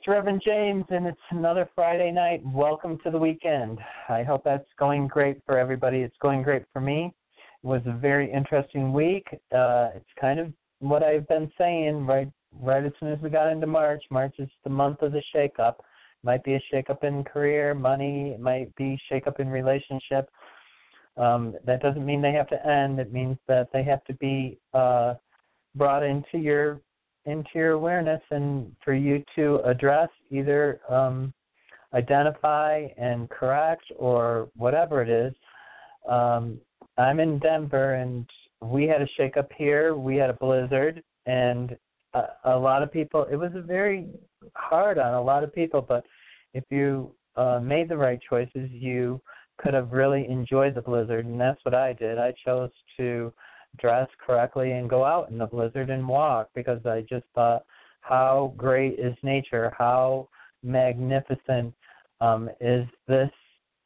It's Reverend James, and it's another Friday night. Welcome to the weekend. I hope that's going great for everybody. It's going great for me. It was a very interesting week. Uh, it's kind of what I've been saying right right as soon as we got into March. March is the month of the shakeup. Might be a shakeup in career, money, it might be shakeup in relationship. Um, that doesn't mean they have to end. It means that they have to be uh, brought into your into your awareness and for you to address either um, identify and correct or whatever it is. Um, I'm in Denver and we had a shakeup here. We had a blizzard and a, a lot of people. It was very hard on a lot of people, but if you uh, made the right choices, you could have really enjoyed the blizzard, and that's what I did. I chose to dress correctly and go out in the blizzard and walk because I just thought how great is nature, how magnificent um, is this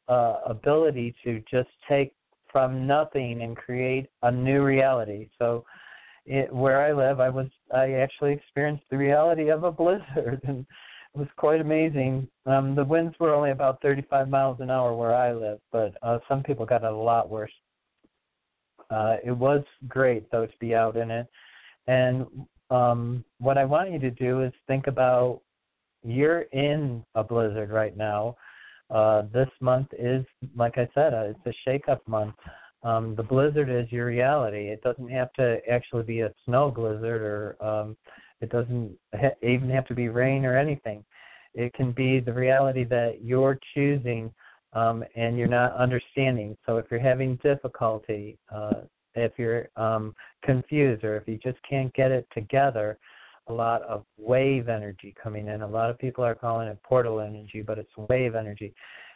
uh, ability to just take from nothing and create a new reality. So it, where I live, I was I actually experienced the reality of a blizzard and it was quite amazing. Um, the winds were only about 35 miles an hour where I live, but uh, some people got it a lot worse. Uh, it was great though to be out in it, and um, what I want you to do is think about you're in a blizzard right now. Uh, this month is, like I said, uh, it's a shake-up month. Um, the blizzard is your reality. It doesn't have to actually be a snow blizzard, or um, it doesn't ha- even have to be rain or anything. It can be the reality that you're choosing um, and you're not understanding. So if you're having difficulty, uh, if you're um, confused, or if you just can't get it together, a lot of wave energy coming in. A lot of people are calling it portal energy, but it's wave energy,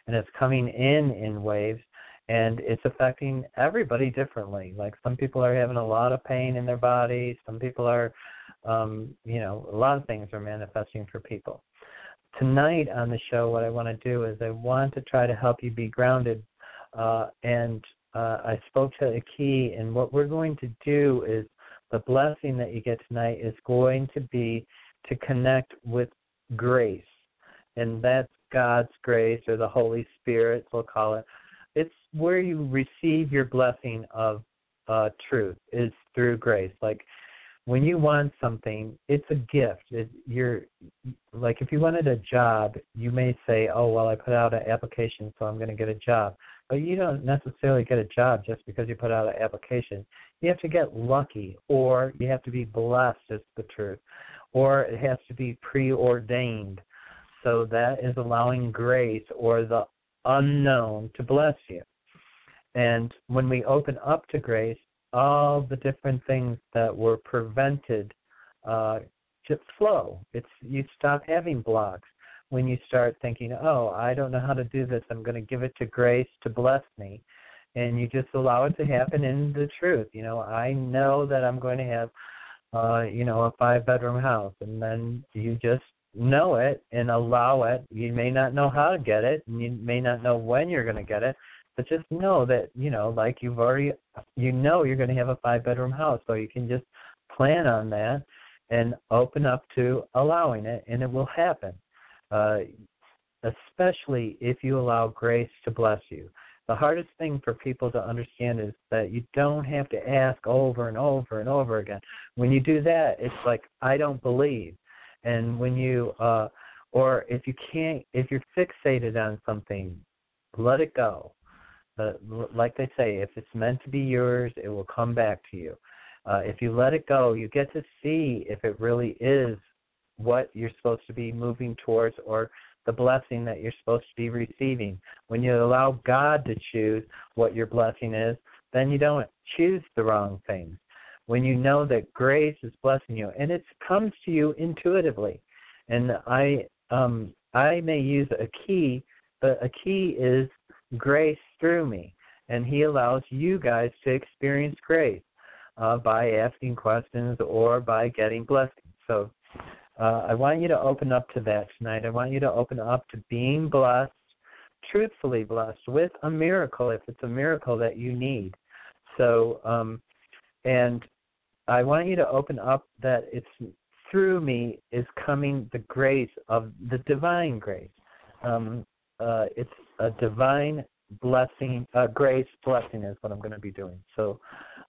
and it's coming in in waves, and it's affecting everybody differently. Like some people are having a lot of pain in their body. Some people are, um, you know, a lot of things are manifesting for people tonight on the show, what I want to do is I want to try to help you be grounded. Uh, and uh, I spoke to a key, and what we're going to do is the blessing that you get tonight is going to be to connect with grace, and that's God's grace or the Holy Spirit, we'll call it. It's where you receive your blessing of uh, truth is through grace. Like when you want something, it's a gift. It, you're like if you wanted a job, you may say, "Oh, well, I put out an application, so I'm going to get a job." But you don't necessarily get a job just because you put out an application. You have to get lucky, or you have to be blessed. Is the truth, or it has to be preordained. So that is allowing grace or the unknown to bless you. And when we open up to grace, all the different things that were prevented uh, to flow. It's you stop having blocks when you start thinking, "Oh, I don't know how to do this. I'm going to give it to grace to bless me," and you just allow it to happen in the truth. You know, I know that I'm going to have, uh, you know, a five bedroom house, and then you just know it and allow it. You may not know how to get it, and you may not know when you're going to get it, but just know that you know like you've already you know you're going to have a five bedroom house so you can just plan on that and open up to allowing it and it will happen. Uh, especially if you allow grace to bless you. The hardest thing for people to understand is that you don't have to ask over and over and over again. When you do that it's like i don't believe. And when you uh or if you can't if you're fixated on something let it go uh, like they say, if it's meant to be yours, it will come back to you. Uh, if you let it go, you get to see if it really is what you're supposed to be moving towards or the blessing that you're supposed to be receiving. When you allow God to choose what your blessing is, then you don't choose the wrong things. When you know that grace is blessing you, and it comes to you intuitively, and I um, I may use a key, but a key is grace through me, and He allows you guys to experience grace uh, by asking questions or by getting blessings. So uh, I want you to open up to that tonight. I want you to open up to being blessed, truthfully blessed, with a miracle if it's a miracle that you need. So, um, and I want you to open up that it's through me is coming the grace of the divine grace. Um, uh, it's a divine blessing, uh, grace blessing is what I'm going to be doing. So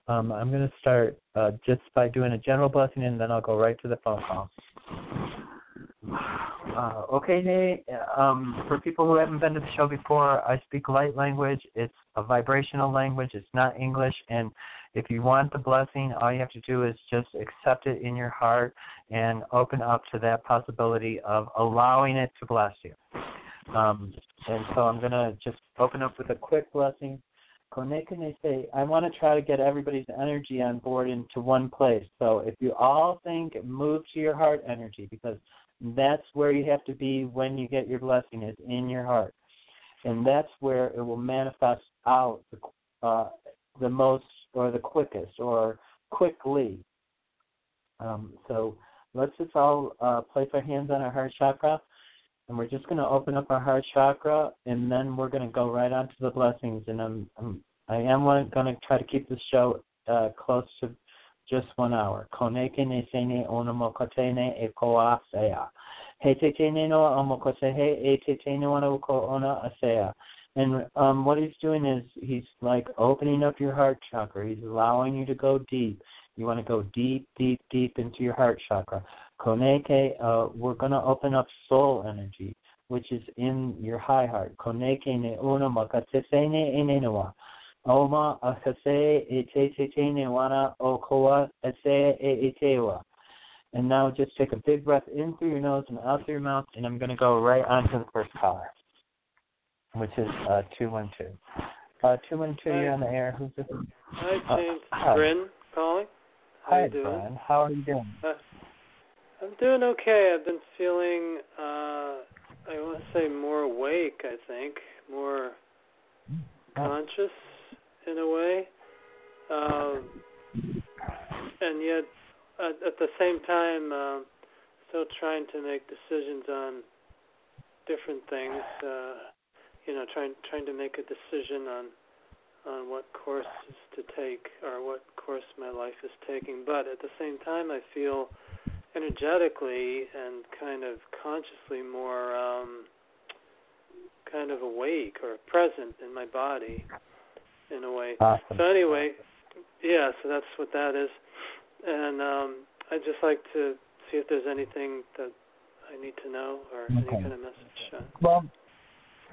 um, I'm going to start uh, just by doing a general blessing, and then I'll go right to the phone call. Uh, okay, Nate. Um, for people who haven't been to the show before, I speak light language. It's a vibrational language. It's not English. And if you want the blessing, all you have to do is just accept it in your heart and open up to that possibility of allowing it to bless you. Um, and so I'm going to just open up with a quick blessing. say, I want to try to get everybody's energy on board into one place. So if you all think, move to your heart energy because that's where you have to be when you get your blessing is in your heart. And that's where it will manifest out the, uh, the most or the quickest or quickly. Um, so let's just all uh, place our hands on our heart chakra and we're just going to open up our heart chakra, and then we're going to go right on to the blessings. And I'm, I'm I am going to try to keep the show uh, close to just one hour. Koneke ne sene onamokotene e koa sea. He te tene no omokosehe e te tene wana uko ona asea. And um, what he's doing is he's like opening up your heart chakra. He's allowing you to go deep. You want to go deep, deep, deep into your heart chakra. Koneke, uh, we're going to open up soul energy, which is in your high heart. Koneke ne una makatesene inenewa. Oma ahase etetene wana okoa ase e etewa. And now just take a big breath in through your nose and out through your mouth, and I'm going to go right on to the first caller, which is uh, 212. Uh, 212, you're on the air. Who's this? Hi, James. Uh, hi. Bryn calling. How hi, you doing? Brian. How are you doing? Uh, I'm doing okay. I've been feeling, uh, I want to say more awake, I think, more conscious in a way. Um, and yet, at, at the same time, uh, still trying to make decisions on different things. Uh, you know, trying trying to make a decision on on what course to take or what course my life is taking. But at the same time, I feel energetically and kind of consciously more um, kind of awake or present in my body in a way. Awesome. So anyway, yeah, so that's what that is. And um, I'd just like to see if there's anything that I need to know or okay. any kind of message. Well,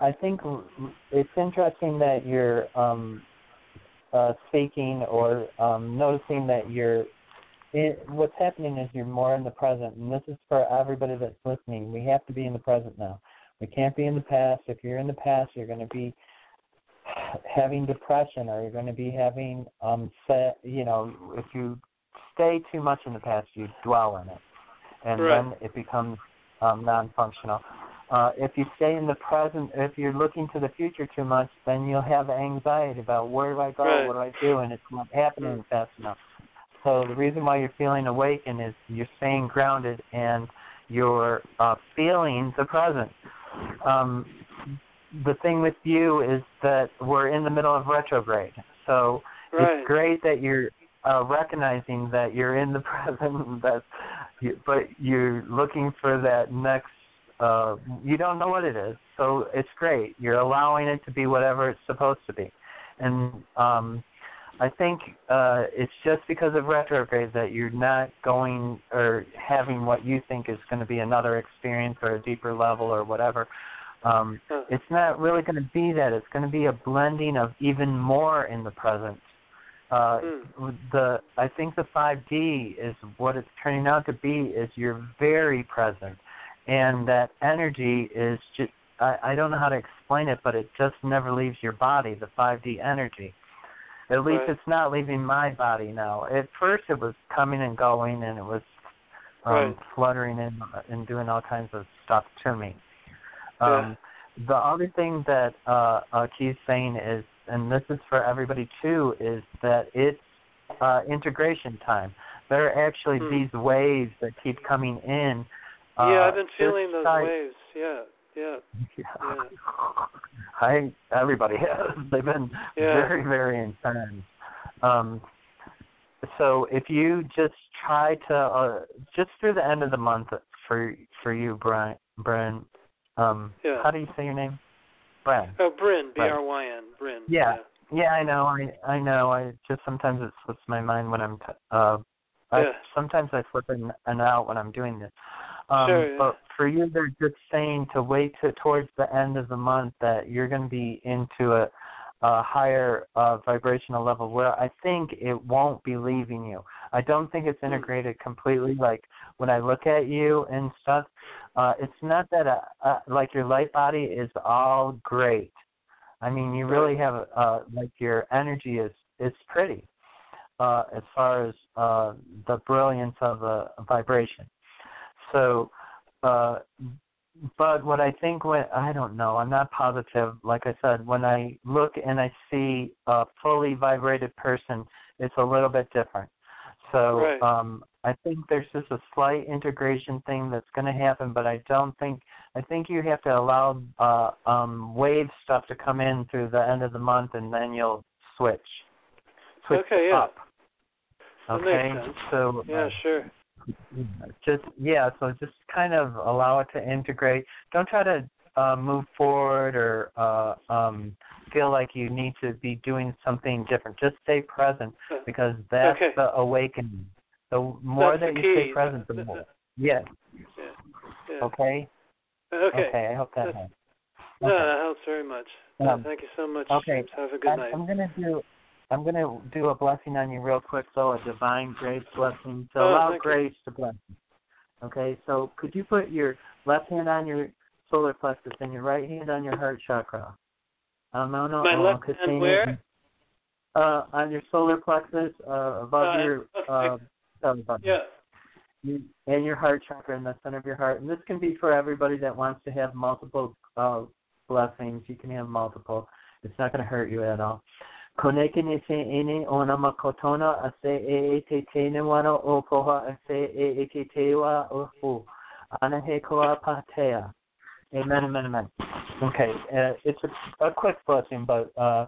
I think it's interesting that you're um, uh, speaking or um, noticing that you're it, what's happening is you're more in the present, and this is for everybody that's listening. We have to be in the present now. We can't be in the past. If you're in the past, you're going to be having depression, or you're going to be having um, set. You know, if you stay too much in the past, you dwell in it, and right. then it becomes um, non-functional. Uh, if you stay in the present, if you're looking to the future too much, then you'll have anxiety about where do I go, right. what do I do, and it's not happening mm. fast enough. So the reason why you're feeling awakened is you're staying grounded and you're uh, feeling the present. Um, the thing with you is that we're in the middle of retrograde, so right. it's great that you're uh, recognizing that you're in the present, that, you, but you're looking for that next. Uh, you don't know what it is, so it's great. You're allowing it to be whatever it's supposed to be, and um, I think uh, it's just because of retrograde that you're not going or having what you think is going to be another experience or a deeper level or whatever. Um, it's not really going to be that. It's going to be a blending of even more in the present. Uh, Hmm. the I think the 5D is what it's turning out to be is you're very present, and that energy is just I, I don't know how to explain it, but it just never leaves your body. The 5D energy. At least Right. it's not leaving my body now. At first, it was coming and going, and it was um, Right. fluttering and and doing all kinds of stuff to me. Um, The other thing that uh, uh, Keith's saying is, and this is for everybody too, is that it's uh, integration time. There are actually Hmm. these waves that keep coming in. Uh, yeah, I've been feeling those side- waves. Yeah, yeah. Yeah. I everybody has. They've been Yeah. very very intense. Um, so if you just try to uh, just through the end of the month for for you, Brian, Brian, um, Yeah. how do you say your name? Brian. Oh, Bryn, B. R Y N, Bryn. Yeah. Yeah, I know. I I know. I just sometimes it slips my mind when I'm. T- uh, I, Yeah. Sometimes I slip in and out when I'm doing this. Um, Sure. But for you, they're just saying to wait to towards the end of the month that you're going to be into a, a higher uh, vibrational level where I think it won't be leaving you. I don't think it's Hmm. integrated completely. Like when I look at you and stuff, uh, it's not that uh, uh, like your light body is all great. I mean, you really have uh, like your energy is is pretty uh, as far as uh, the brilliance of a, a vibration. So, uh, but what I think when I don't know, I'm not positive. Like I said, when I look and I see a fully vibrated person, it's a little bit different. So Right. um, I think there's just a slight integration thing that's going to happen, but I don't think I think you have to allow uh, um, wave stuff to come in through the end of the month, and then you'll switch. Switch Okay, yeah. up. That makes Okay, so Yeah, uh, sure. Just yeah, so just kind of allow it to integrate. Don't try to uh, move forward or uh, um, feel like you need to be doing something different. Just stay present because that's Okay. the awakening. The more That's that the you key. stay present, the more. Yes. Yeah. yeah. Okay. Okay. Okay. I hope that That's- helps. No, that helps very much. Um, thank you so much. okay. James. Have a good I'm, night. I'm gonna do. I'm gonna do a blessing on you real quick, though, a divine grace blessing So Oh, allow thank you. grace to bless you. Okay, so could you put your left hand on your solar plexus and your right hand on your heart chakra? Um, no, no, My no, left Christina, hand where? Uh, on your solar plexus, uh, above Uh, your okay. uh, button. Yeah. And your heart chakra in the center of your heart. And this can be for everybody that wants to have multiple uh, blessings. You can have multiple. It's not going to hurt you at all. Konekene se ene ona makotona ase e e te te o poha ase e e te te wa o fu. Ana he koa patea. Amen, amen, amen. Okay, uh, it's a, a quick blessing, but uh,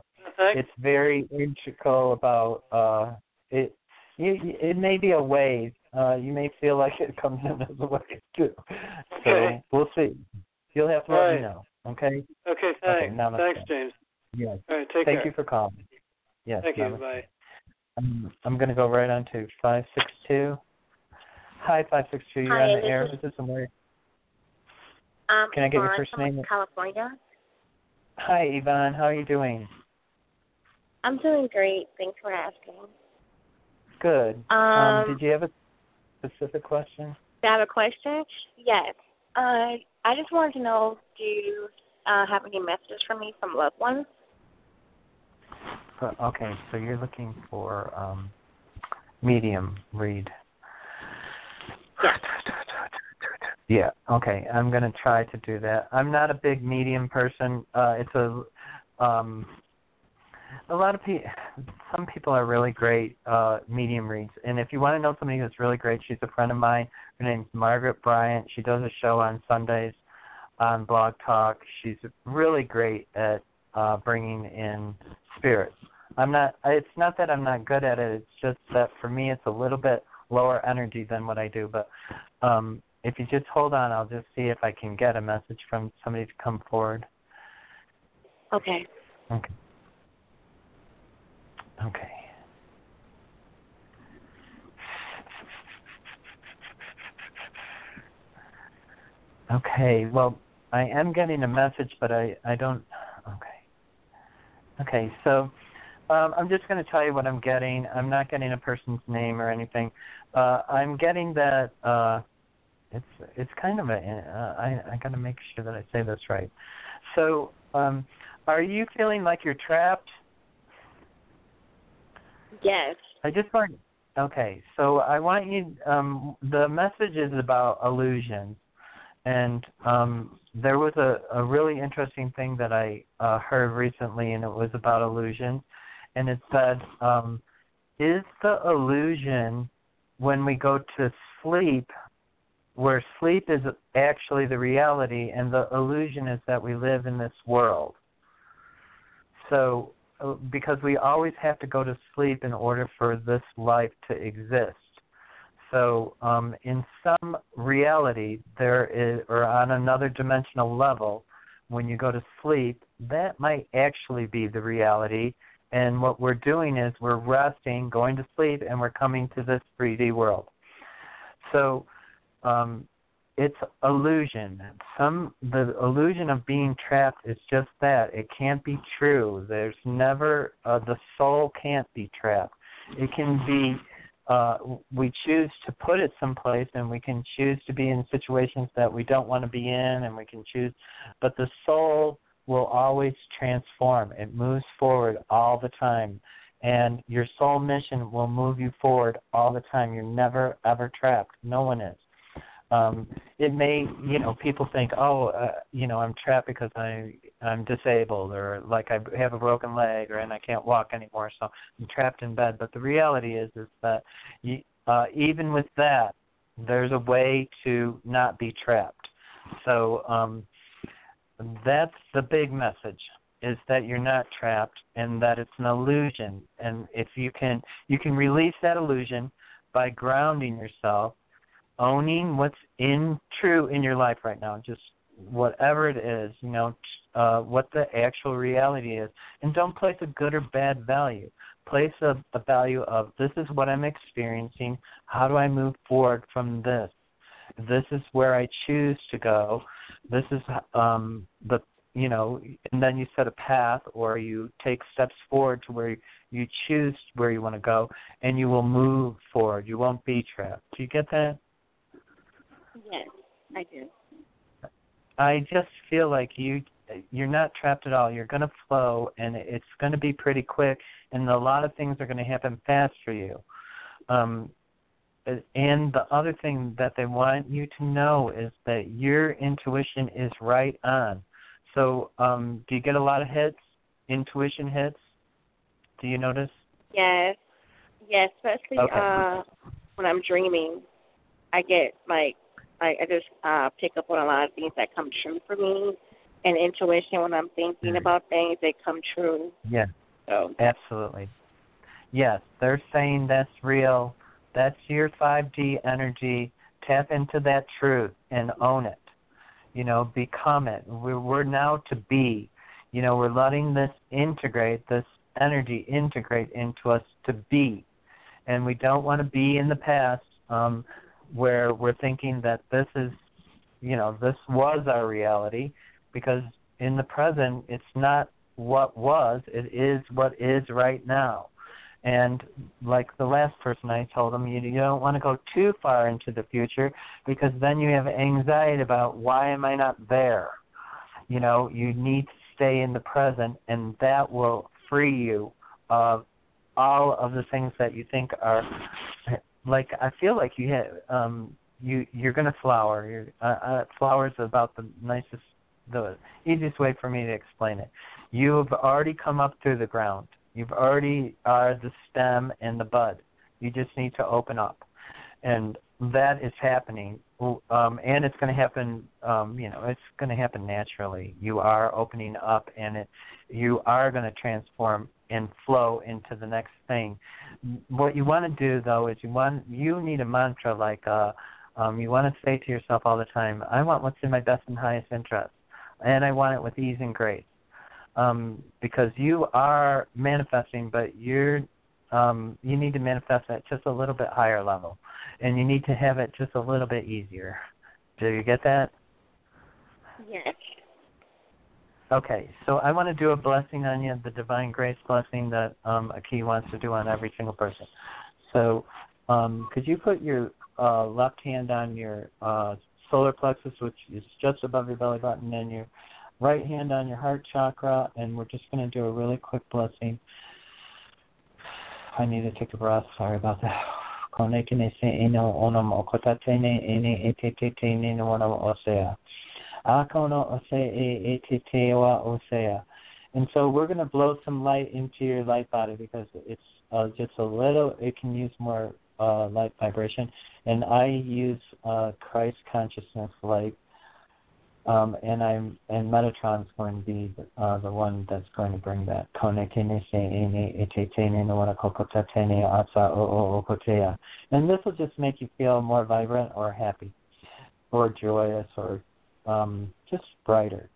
it's very integral about uh it you, it may be a wave uh you may feel like it comes in as a wave too so Okay. we'll see you'll have to let me know okay Okay, thanks. namaste. thanks, James. yes All right, take thank care. you for calling yes Thank you. Bye. I'm, I'm going to go right on to 562 hi 562 you're Hi, on the this air is- is this somewhere Um, Can I get your Yvonne first from name? California. hi Yvonne how are you doing I'm doing great. Thanks for asking. good Um, did you have a specific question Do I have a question. Yes. Uh, I just wanted to know, do you uh, have any messages for me from loved ones? Okay, so you're looking for um, medium read. Yes. Yeah. Okay, I'm gonna try to do that. I'm not a big medium person. Uh, it's a um, a lot of people. Some people are really great uh, medium reads, and if you want to know somebody who's really great, she's a friend of mine. Her name's Margaret Bryant. She does a show on Sundays on Blog Talk. She's really great at uh, bringing in spirits. I'm not. It's not that I'm not good at it. It's just that for me, it's a little bit lower energy than what I do. But um, if you just hold on, I'll just see if I can get a message from somebody to come forward. Okay. Okay. Okay. Okay. Well, I am getting a message, but I I don't. Okay. Okay, so um, I'm just going to tell you what I'm getting. I'm not getting a person's name or anything. Uh, I'm getting that. Uh, it's it's kind of a. Uh, I I got to make sure that I say this right. So, um, are you feeling like you're trapped? Yes. I just want. Okay, so I want you. Um, the message is about illusions, and um, there was a, a really interesting thing that I uh, heard recently, and it was about illusions, and it said, um, "Is the illusion when we go to sleep, where sleep is actually the reality, and the illusion is that we live in this world?" So uh, because we always have to go to sleep in order for this life to exist. So, um, in some reality, there is, or on another dimensional level, when you go to sleep, that might actually be the reality. And what we're doing is we're resting, going to sleep, and we're coming to this 3D world. So, um, it's illusion. Some the illusion of being trapped is just that. It can't be true. There's never uh, the soul can't be trapped. It can be. Uh, we choose to put it someplace, and we can choose to be in situations that we don't want to be in, and we can choose. But the soul will always transform. It moves forward all the time, and your soul mission will move you forward all the time. You're never ever trapped. No one is um it may you know people think oh uh, you know i'm trapped because i i'm disabled or like i have a broken leg or and i can't walk anymore so i'm trapped in bed but the reality is is that you, uh even with that there's a way to not be trapped so um that's the big message is that you're not trapped and that it's an illusion and if you can you can release that illusion by grounding yourself owning what's in true in your life right now, just whatever it is, you know, uh, what the actual reality is, and don't place a good or bad value. Place a, a value of this is what I'm experiencing. How do I move forward from this? This is where I choose to go. This is um, the you know, and then you set a path or you take steps forward to where you choose where you want to go, and you will move forward. You won't be trapped. Do you get that? Yes, I do. I just feel like you you're not trapped at all. You're going to flow, and it's going to be pretty quick, and a lot of things are going to happen fast for you. Um, and the other thing that they want you to know is that your intuition is right on. So, um, do you get a lot of hits, intuition hits? Do you notice? Yes, yes, especially okay. uh, when I'm dreaming. I get like I, I just uh, pick up on a lot of things that come true for me, and intuition when I'm thinking about things, they come true. Yeah. So absolutely. Yes, they're saying that's real. That's your 5D energy. Tap into that truth and own it. You know, become it. We're, we're now to be. You know, we're letting this integrate, this energy integrate into us to be. And we don't want to be in the past. Um, where we're thinking that this is, you know, this was our reality, because in the present it's not what was, it is what is right now. And like the last person I told them, you, you don't want to go too far into the future because then you have anxiety about why am I not there. You know, you need to stay in the present, and that will free you of all of the things that you think are like I feel like you have um you you're gonna flower. You're uh, uh flowers about the nicest the easiest way for me to explain it. You've already come up through the ground. You've already are the stem and the bud. You just need to open up. And that is happening. Um, and it's going to happen, um, you know, it's going to happen naturally. You are opening up, and it, you are going to transform and flow into the next thing. What you want to do though is you want you need a mantra like uh um you want to say to yourself all the time, I want what's in my best and highest interest. And I want it with ease and grace. Um because you are manifesting but you're um you need to manifest at just a little bit higher level and you need to have it just a little bit easier. Do you get that? Yes. Okay, so I want to do a blessing on you, the divine grace blessing that um, Aki wants to do on every single person. So, um, could you put your uh, left hand on your uh, solar plexus, which is just above your belly button, and your right hand on your heart chakra, and we're just going to do a really quick blessing. I need to take a breath. Sorry about that. And so we're going to blow some light into your light body because it's uh, just a little, it can use more uh, light vibration. And I use uh, Christ consciousness light. Um, and I'm and Metatron's going to be uh, the one that's going to bring that. And this will just make you feel more vibrant or happy, or joyous, or um, just brighter.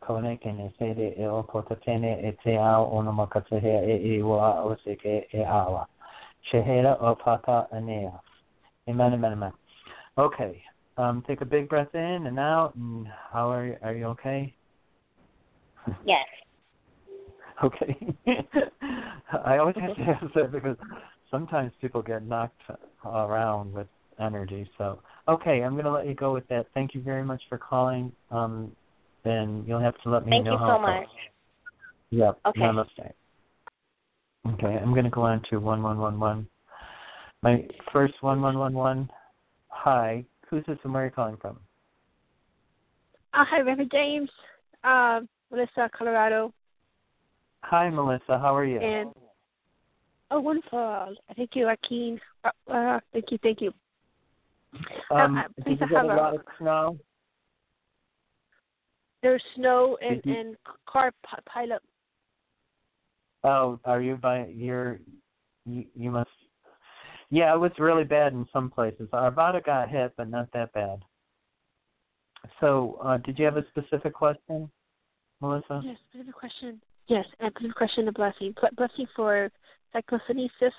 Okay. Um, take a big breath in and out. And how are you? Are you okay? Yes. Okay. I always have to ask that because sometimes people get knocked around with energy. So, okay, I'm going to let you go with that. Thank you very much for calling. Um, and you'll have to let me Thank know you how so it goes. much. Yep. Okay. Namaste. Okay, I'm going to go on to 1111. My first 1111. Hi. Who's this and where are you calling from? Uh, hi, Reverend James. Uh, Melissa, Colorado. Hi, Melissa. How are you? And oh, wonderful. Thank you, Akin. Uh, uh, thank you, thank you. um, uh, did you get a lot of snow? There's snow and you- and car pi- pileup. Oh, are you by your? You, you must. Yeah, it was really bad in some places. Arvada got hit, but not that bad. So, uh, did you have a specific question, Melissa? Yes, specific question. Yes, and specific question. A blessing. Ble- blessing for psychokinesis.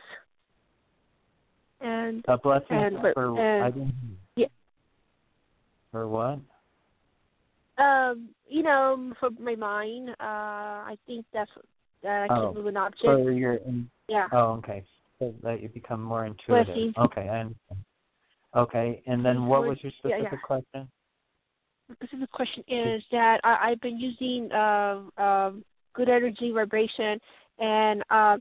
And A blessing And- for and- I didn't. yeah. For what? um, you know, for my mind, uh, I think that's that I Oh, can move an object. For your. Yeah. oh, okay. So that you become more intuitive. Blessing. Okay, I understand. Okay, and then what was your specific yeah. question? The specific question is that I, I've been using um, um, good energy vibration, and uh,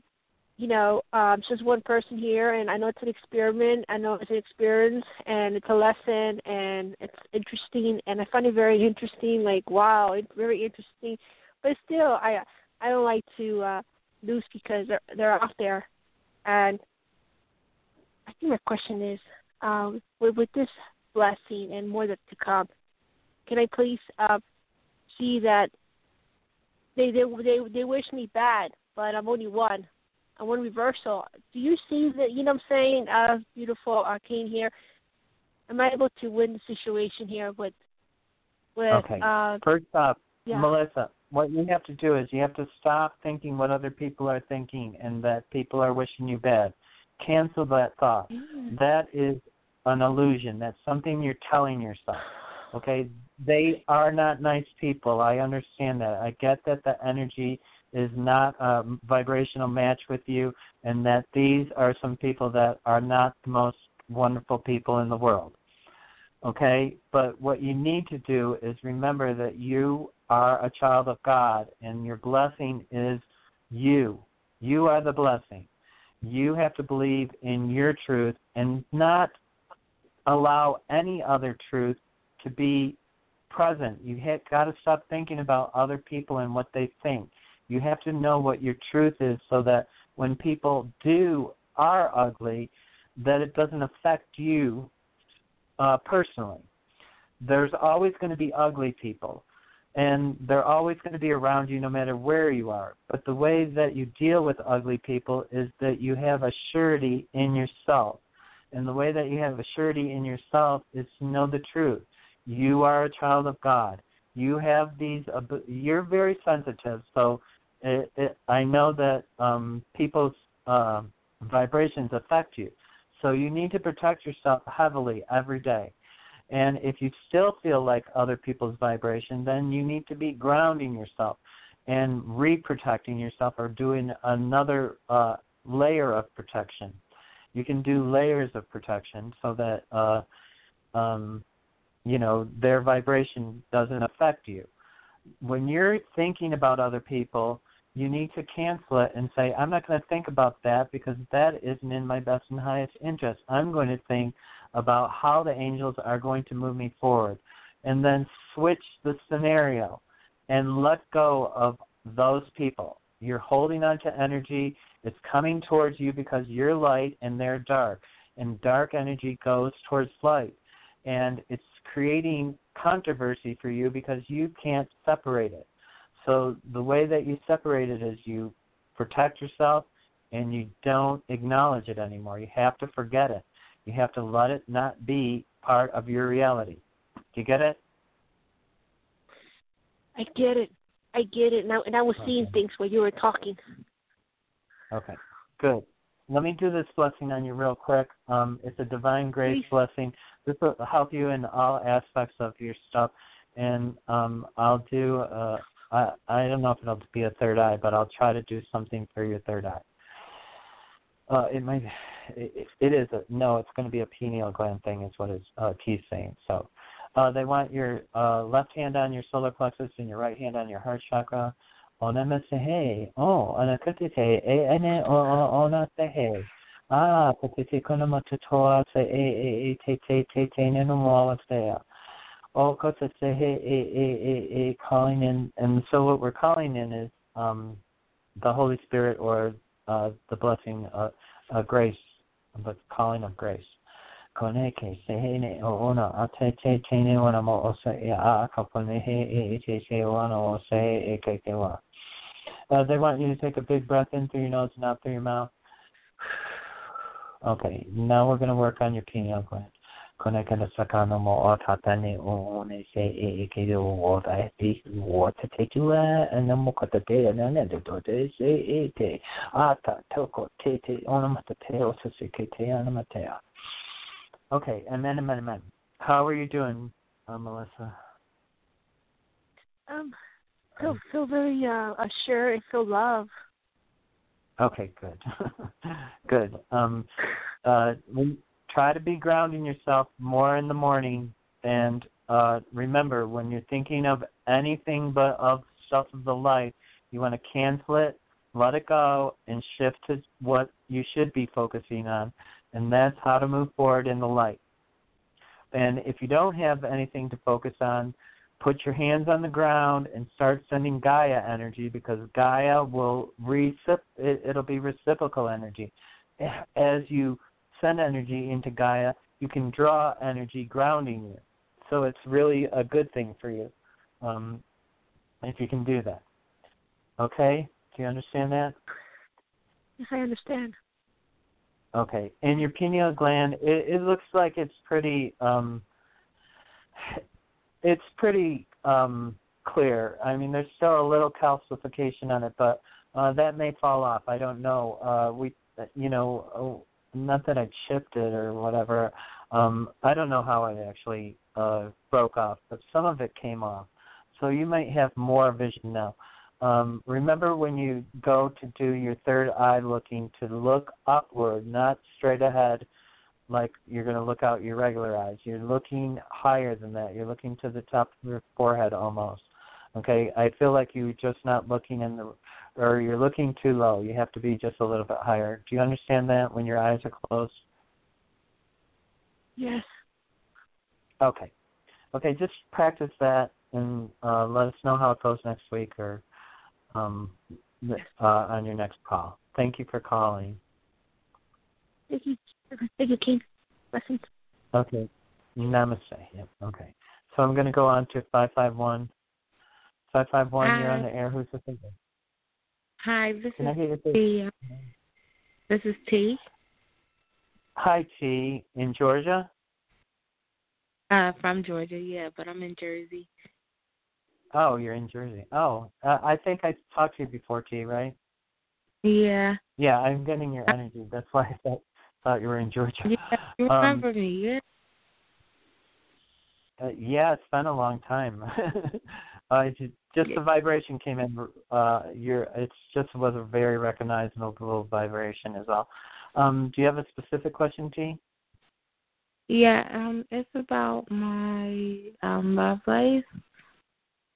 you know, um, it's just one person here, and I know it's an experiment. I know it's an experience, and it's a lesson, and it's interesting, and I find it very interesting. Like, wow, it's very interesting. But still, I I don't like to uh, lose because they're they're out there, and I think my question is, um, with, with this blessing and more that to come, can I please uh, see that they they they they wish me bad, but I'm only one. I'm one reversal. Do you see that? You know what I'm saying? Uh, beautiful arcane here. Am I able to win the situation here with with Okay. uh First off, yeah Melissa, what you have to do is you have to stop thinking what other people are thinking and that people are wishing you bad. Cancel that thought. Mm. That is an illusion. That's something you're telling yourself. Okay? They are not nice people. I understand that. I get that the energy is not a vibrational match with you and that these are some people that are not the most wonderful people in the world. Okay? But what you need to do is remember that you are a child of God and your blessing is you. You are the blessing. You have to believe in your truth and not allow any other truth to be present. You have got to stop thinking about other people and what they think. You have to know what your truth is so that when people do are ugly, that it doesn't affect you uh, personally. There's always going to be ugly people, and they're always going to be around you no matter where you are. But the way that you deal with ugly people is that you have a surety in yourself. And the way that you have a surety in yourself is to know the truth. You are a child of God. You have these. You're very sensitive, so it, it, I know that um, people's uh, vibrations affect you. So you need to protect yourself heavily every day. And if you still feel like other people's vibration, then you need to be grounding yourself and re-protecting yourself or doing another uh, layer of protection. You can do layers of protection so that uh, um, you know their vibration doesn't affect you. When you're thinking about other people, you need to cancel it and say, I'm not going to think about that because that isn't in my best and highest interest. I'm going to think about how the angels are going to move me forward. And then switch the scenario and let go of those people. You're holding on to energy. It's coming towards you because you're light and they're dark. And dark energy goes towards light. And it's creating controversy for you because you can't separate it. So the way that you separate it is you protect yourself and you don't acknowledge it anymore. You have to forget it. You have to let it not be part of your reality. Do you get it? I get it. I get it now, and I was seeing things while you were talking. Okay, good. Let me do this blessing on you real quick. Um, it's a divine grace Please. blessing. This will help you in all aspects of your stuff, and um, I'll do. Uh, I I don't know if it'll be a third eye, but I'll try to do something for your third eye. Uh, it might. It, it is a no. It's going to be a pineal gland thing, is what his uh, key's saying. So, uh, they want your uh, left hand on your solar plexus and your right hand on your heart chakra. Oh. E onasehe. Ah, nenumolastea. Oh, kotasehe e e e e calling in. And so what we're calling in is um, the Holy Spirit or uh, the blessing, uh, uh, grace, the calling of grace. Koneke a. Uh, they want you to take a big breath in through your nose and out through your mouth. Okay, now we're going to work on your pineal gland. Koneke na sakano mo o tatane o one se e e ke o o e te o te te na mo kata te na ne te to te se e te a ta toko te te ona mata te o se se ke te matea. Okay, amen, amen, amen. How are you doing, uh, Melissa? Um, feel feel very uh assured and feel love. Okay, good, good. Um, uh, try to be grounding yourself more in the morning, and uh, remember when you're thinking of anything but of stuff of the light, you want to cancel it, let it go, and shift to what you should be focusing on and that's how to move forward in the light. And if you don't have anything to focus on, put your hands on the ground and start sending Gaia energy because Gaia will recip it, it'll be reciprocal energy. As you send energy into Gaia, you can draw energy grounding you. So it's really a good thing for you um, if you can do that. Okay? Do you understand that? Yes, I understand. Okay, and your pineal gland, it, it looks like it's pretty, um, it's pretty um, clear. I mean, there's still a little calcification on it, but uh, that may fall off. I don't know. Uh, we, you know, oh, not that I chipped it or whatever. Um, I don't know how it actually uh, broke off, but some of it came off. So you might have more vision now. Um, remember when you go to do your third eye looking to look upward, not straight ahead like you're going to look out your regular eyes. You're looking higher than that. You're looking to the top of your forehead almost. Okay, I feel like you're just not looking in the, or you're looking too low. You have to be just a little bit higher. Do you understand that when your eyes are closed? Yes. Okay. Okay, just practice that and uh, let us know how it goes next week or um, uh, on your next call. Thank you for calling. Thank you. Thank you, King. Blessings. Okay. Namaste. Yep. Okay. So I'm going to go on to 551. 551, you're on the air. Who's the thinker? Hi, this Can is T. This is T. Hi, T. In Georgia? Uh, from Georgia, yeah, but I'm in Jersey. Oh, you're in Jersey. Oh, uh, I think I talked to you before, T. Right? Yeah. Yeah, I'm getting your energy. That's why I thought thought you were in Georgia. Yeah, you um, remember um, me, yeah. uh, yeah, it's been a long time. uh, just, just the vibration came in. Uh, you're, it's just was a very recognizable vibration, is all. Um, do you have a specific question, T? Yeah, um, it's about my um love life.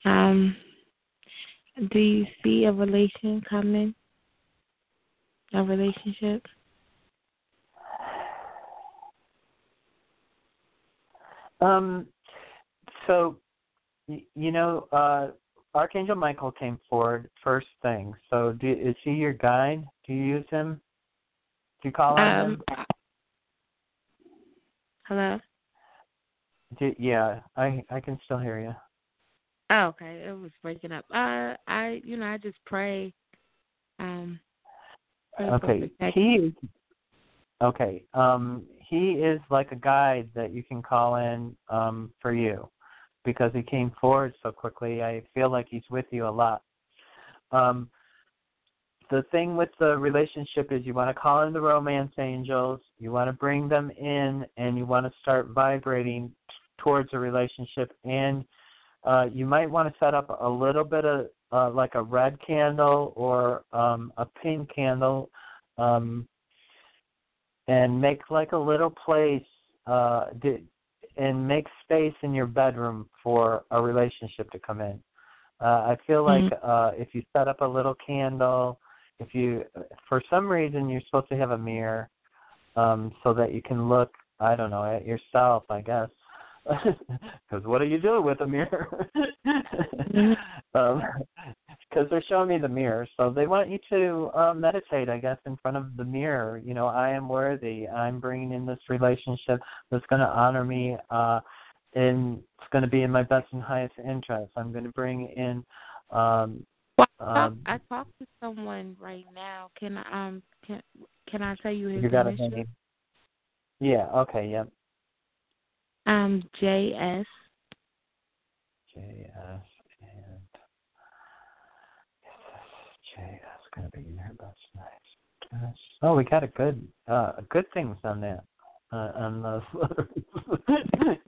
Um, do you see a relation coming? A relationship? Um, so, you know, uh, Archangel Michael came forward first thing. So, do, is he your guide? Do you use him? Do you call on um, him? Hello. Do, yeah, I I can still hear you. Oh, okay. It was breaking up. Uh, I, you know, I just pray. Um. Okay. He is. Okay. Um, he is like a guide that you can call in um for you, because he came forward so quickly. I feel like he's with you a lot. Um, the thing with the relationship is you want to call in the romance angels, you want to bring them in, and you want to start vibrating towards a relationship. And uh, you might want to set up a little bit of uh, like a red candle or um, a pink candle, um, and make like a little place uh, and make space in your bedroom for a relationship to come in. Uh, I feel like mm-hmm. uh, if you set up a little candle if you for some reason you're supposed to have a mirror um so that you can look i don't know at yourself i guess because what are you doing with a mirror um because they're showing me the mirror so they want you to um meditate i guess in front of the mirror you know i am worthy i'm bringing in this relationship that's going to honor me uh and it's going to be in my best and highest interest i'm going to bring in um well, I, um, I talked to someone right now. Can I um can can I tell you his you got a initial? name? Yeah. Okay. Yep. Um, J S. J S and J S gonna be there. That's nice. Oh, we got a good uh good things on that uh, on those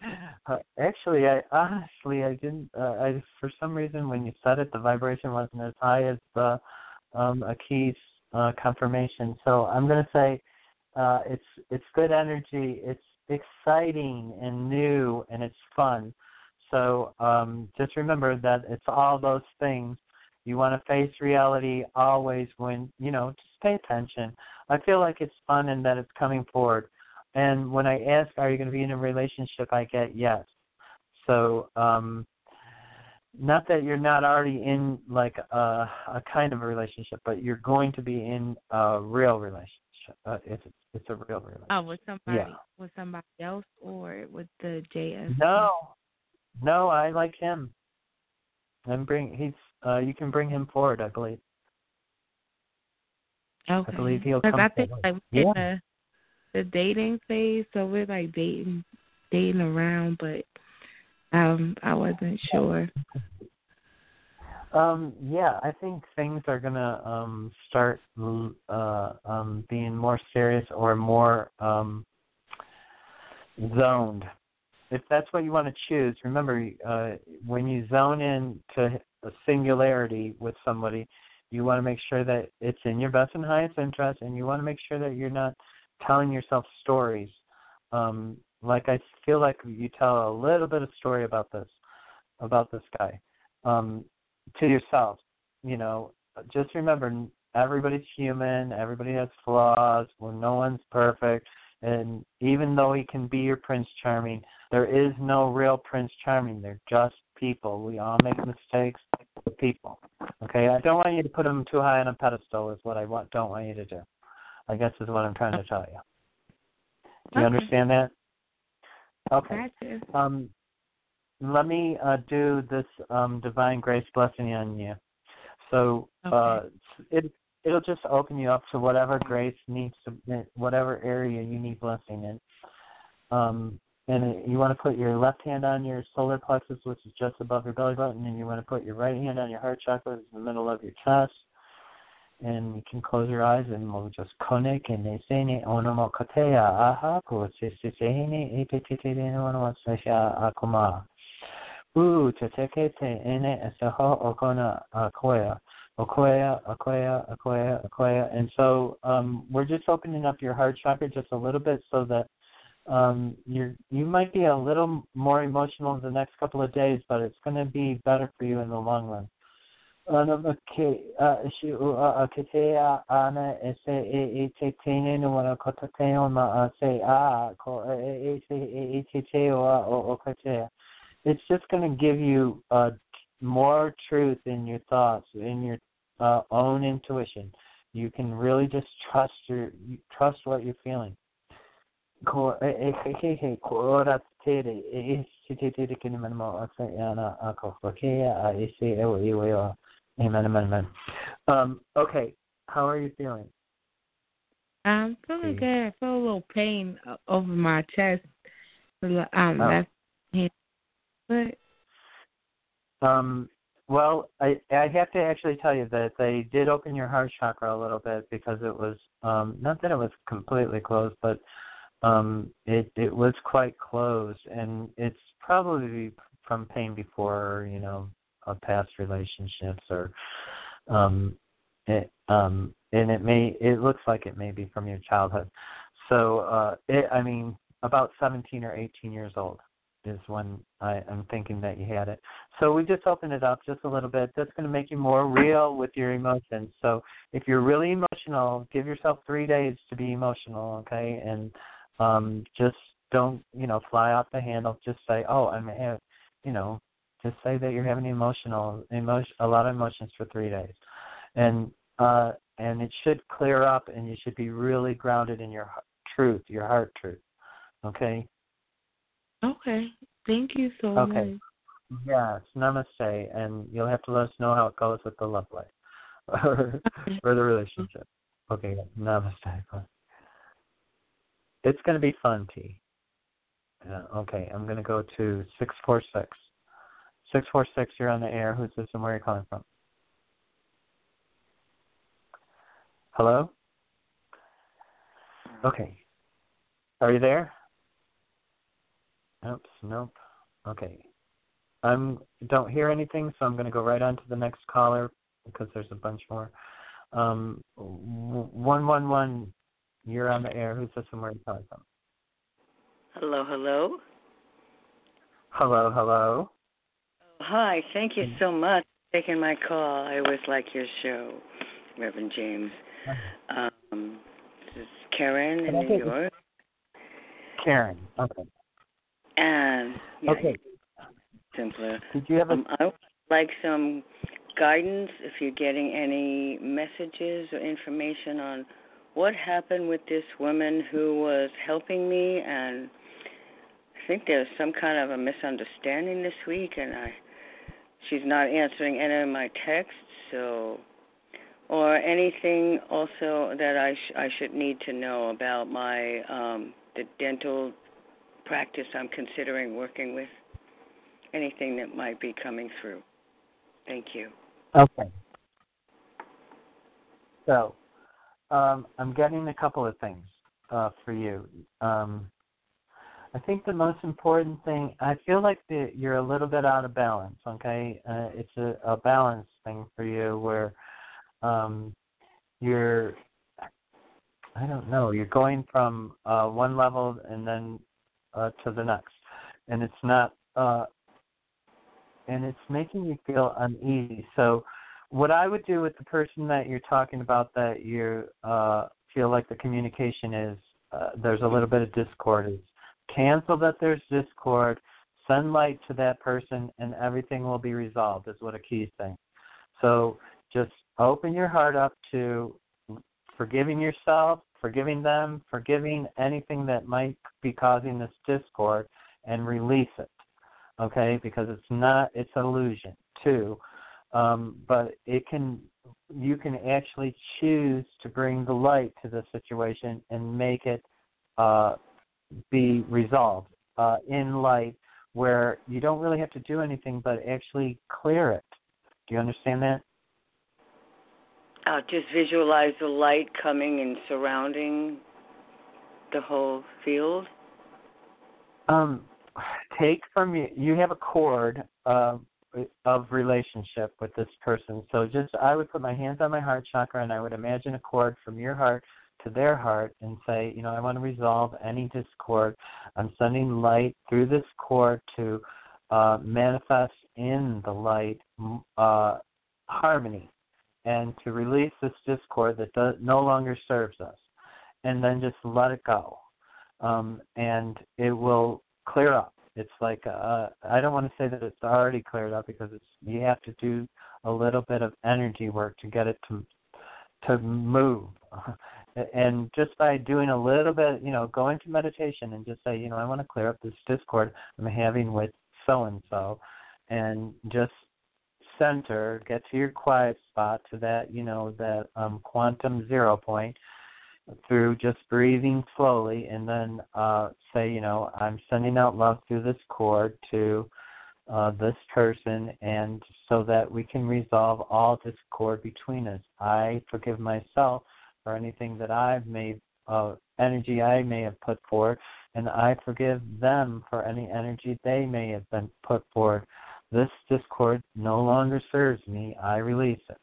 uh, actually, I honestly I didn't. Uh, I for some reason when you said it, the vibration wasn't as high as the um, a key's uh, confirmation. So I'm to say uh, it's it's good energy. It's exciting and new and it's fun. So um, just remember that it's all those things. You want to face reality always when you know. Just pay attention. I feel like it's fun and that it's coming forward and when I ask, "Are you going to be in a relationship?" I get yes. So, um, not that you're not already in like a, a kind of a relationship, but you're going to be in a real relationship. Uh, it's it's a real relationship. Oh, with somebody, yeah. with somebody else, or with the JS? No, no, I like him. And bring he's uh you can bring him forward, I believe. Okay. I believe he'll come. I think like yeah. the the dating phase, so we're like dating dating around, but um I wasn't sure. Um, yeah, I think things are gonna um start uh um being more serious or more um zoned. If that's what you want to choose, remember uh when you zone in to a singularity with somebody, you want to make sure that it's in your best and highest interest and you want to make sure that you're not telling yourself stories. Um, like I feel like you tell a little bit of story about this, about this guy, um, to yourself. You know, just remember everybody's human. Everybody has flaws. Well, no one's perfect. And even though he can be your Prince Charming, there is no real Prince Charming. They're just people. We all make mistakes. People. Okay, I don't want you to put them too high on a pedestal. Is what I want. Don't want you to do. I guess is what I'm trying to tell you. Do you Okay. understand that? Okay. Um, let me uh, do this um, divine grace blessing on you. So uh, it it'll just open you up to whatever grace needs to whatever area you need blessing in. Um, and you want to put your left hand on your solar plexus, which is just above your belly button, and you want to put your right hand on your heart chakra, which is in the middle of your chest. And you can close your eyes and we'll just connect and they say ne onomo katea aha ko se se se ne e te te te ne onomo sasha akuma. U te te ke te ene esaho okona akoya. Akoya akoya akoya akoya. And so um we're just opening up your heart chakra just a little bit so that um you're you might be a little more emotional in the next couple of days but it's going to be better for you in the long run. It's just going to give you uh more truth in your thoughts in your uh, own intuition. You can really just trust your trust what you're feeling e e e e ana e e Amen, amen, amen. Um, okay, how are you feeling? I'm feeling good. I feel a little pain uh, over my chest, um, oh. left hand. But um, well, I I have to actually tell you that they did open your heart chakra a little bit because it was um not that it was completely closed, but um it it was quite closed, and it's probably from pain before you know past relationships or um it um and it may it looks like it may be from your childhood so uh it i mean about 17 or 18 years old is when I, I'm thinking that you had it. So we just opened it up just a little bit. That's going to make you more real with your emotions. So if you're really emotional, give yourself three days to be emotional, okay? And um, just don't, you know, fly off the handle. Just say, oh, I'm, you know, just say that you're having emotional emotion a lot of emotions for three days. And uh and it should clear up and you should be really grounded in your truth your heart truth okay? Okay. Thank you so much. okay. much. Yes. Namaste. And you'll have to let us know how it goes with the love life or, or the relationship. Okay. Namaste it's going to be fun t uh, okay i'm going to go to 646 646, you're on the air. Who's this and where are you calling from? Hello? Okay. Are you there? Oops, nope. Okay. I'm don't hear anything, so I'm going to go right on to the next caller because there's a bunch more. Um, one one one. You're on the air. Who's this and where are you calling from? Hello, hello. Hello, hello. Hi, thank you so much for taking my call. I always like your show, Reverend James. Um, this is Karen in New York. Karen, okay. And yeah, okay, simpler. Did you have a? Um, I would like some guidance if you're getting any messages or information on what happened with this woman who was helping me and I think there's some kind of a misunderstanding this week and I she's not answering any of my texts, so or anything also that I sh- I should need to know about my um, the dental practice I'm considering working with. Anything that might be coming through. Thank you. Okay. So, um, I'm getting a couple of things uh, for you. Um, I think the most important thing, I feel like the, you're a little bit out of balance. Okay, uh, it's a, a balance thing for you where um, you're, I don't know, you're going from uh, one level and then uh, to the next, and it's not, uh, and it's making you feel uneasy. So, what I would do with the person that you're talking about that you uh, feel like the communication is uh, there's a little bit of discord is cancel that there's discord, send light to that person, and everything will be resolved, is what a key thing. So just open your heart up to forgiving yourself, forgiving them, forgiving anything that might be causing this discord, and release it. Okay, because it's not it's illusion too, um, but it can you can actually choose to bring the light to the situation and make it uh, be resolved uh, in light where you don't really have to do anything but actually clear it. Do you understand that? uh, just visualize the light coming and surrounding the whole field. Um, take from you. You have a cord uh, of relationship with this person. So just I would put my hands on my heart chakra and I would imagine a cord from your heart to their heart and say, you know, I want to resolve any discord. I'm sending light through this cord to uh, manifest in the light uh, harmony and to release this discord that does, no longer serves us. And then just let it go. Um, and it will clear up. It's like uh, I don't want to say that it's already cleared up because it's you have to do a little bit of energy work to get it to to move. and just by doing a little bit, you know, go into meditation and just say, you know, I want to clear up this discord I'm having with so and so, and just center, get to your quiet spot, to that, you know, that um, quantum zero point, through just breathing slowly, and then uh, say, you know, I'm sending out love through this cord to uh, this person, and so that we can resolve all discord between us. I forgive myself for anything that I've made, uh, energy I may have put forward, and I forgive them for any energy they may have been put forward. This discord no longer serves me. I release it.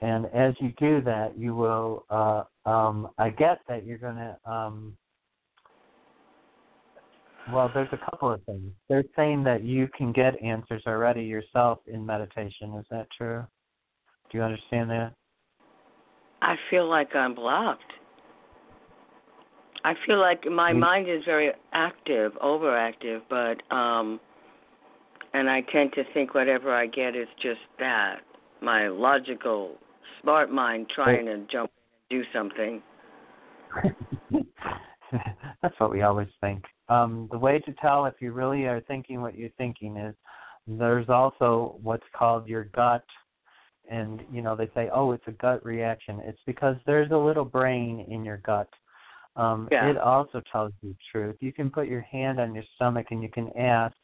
And as you do that, you will. Uh, um, I get that you're going to. Um, well, there's a couple of things. They're saying that you can get answers already yourself in meditation. Is that true? Do you understand that? I feel like I'm blocked. I feel like my mm. mind is very active, overactive, but um and I tend to think whatever I get is just that. My logical, smart mind trying to jump and do something. That's what we always think. Um, the way to tell if you really are thinking what you're thinking is there's also what's called your gut and you know they say oh it's a gut reaction it's because there's a little brain in your gut um, yeah. it also tells you the truth you can put your hand on your stomach and you can ask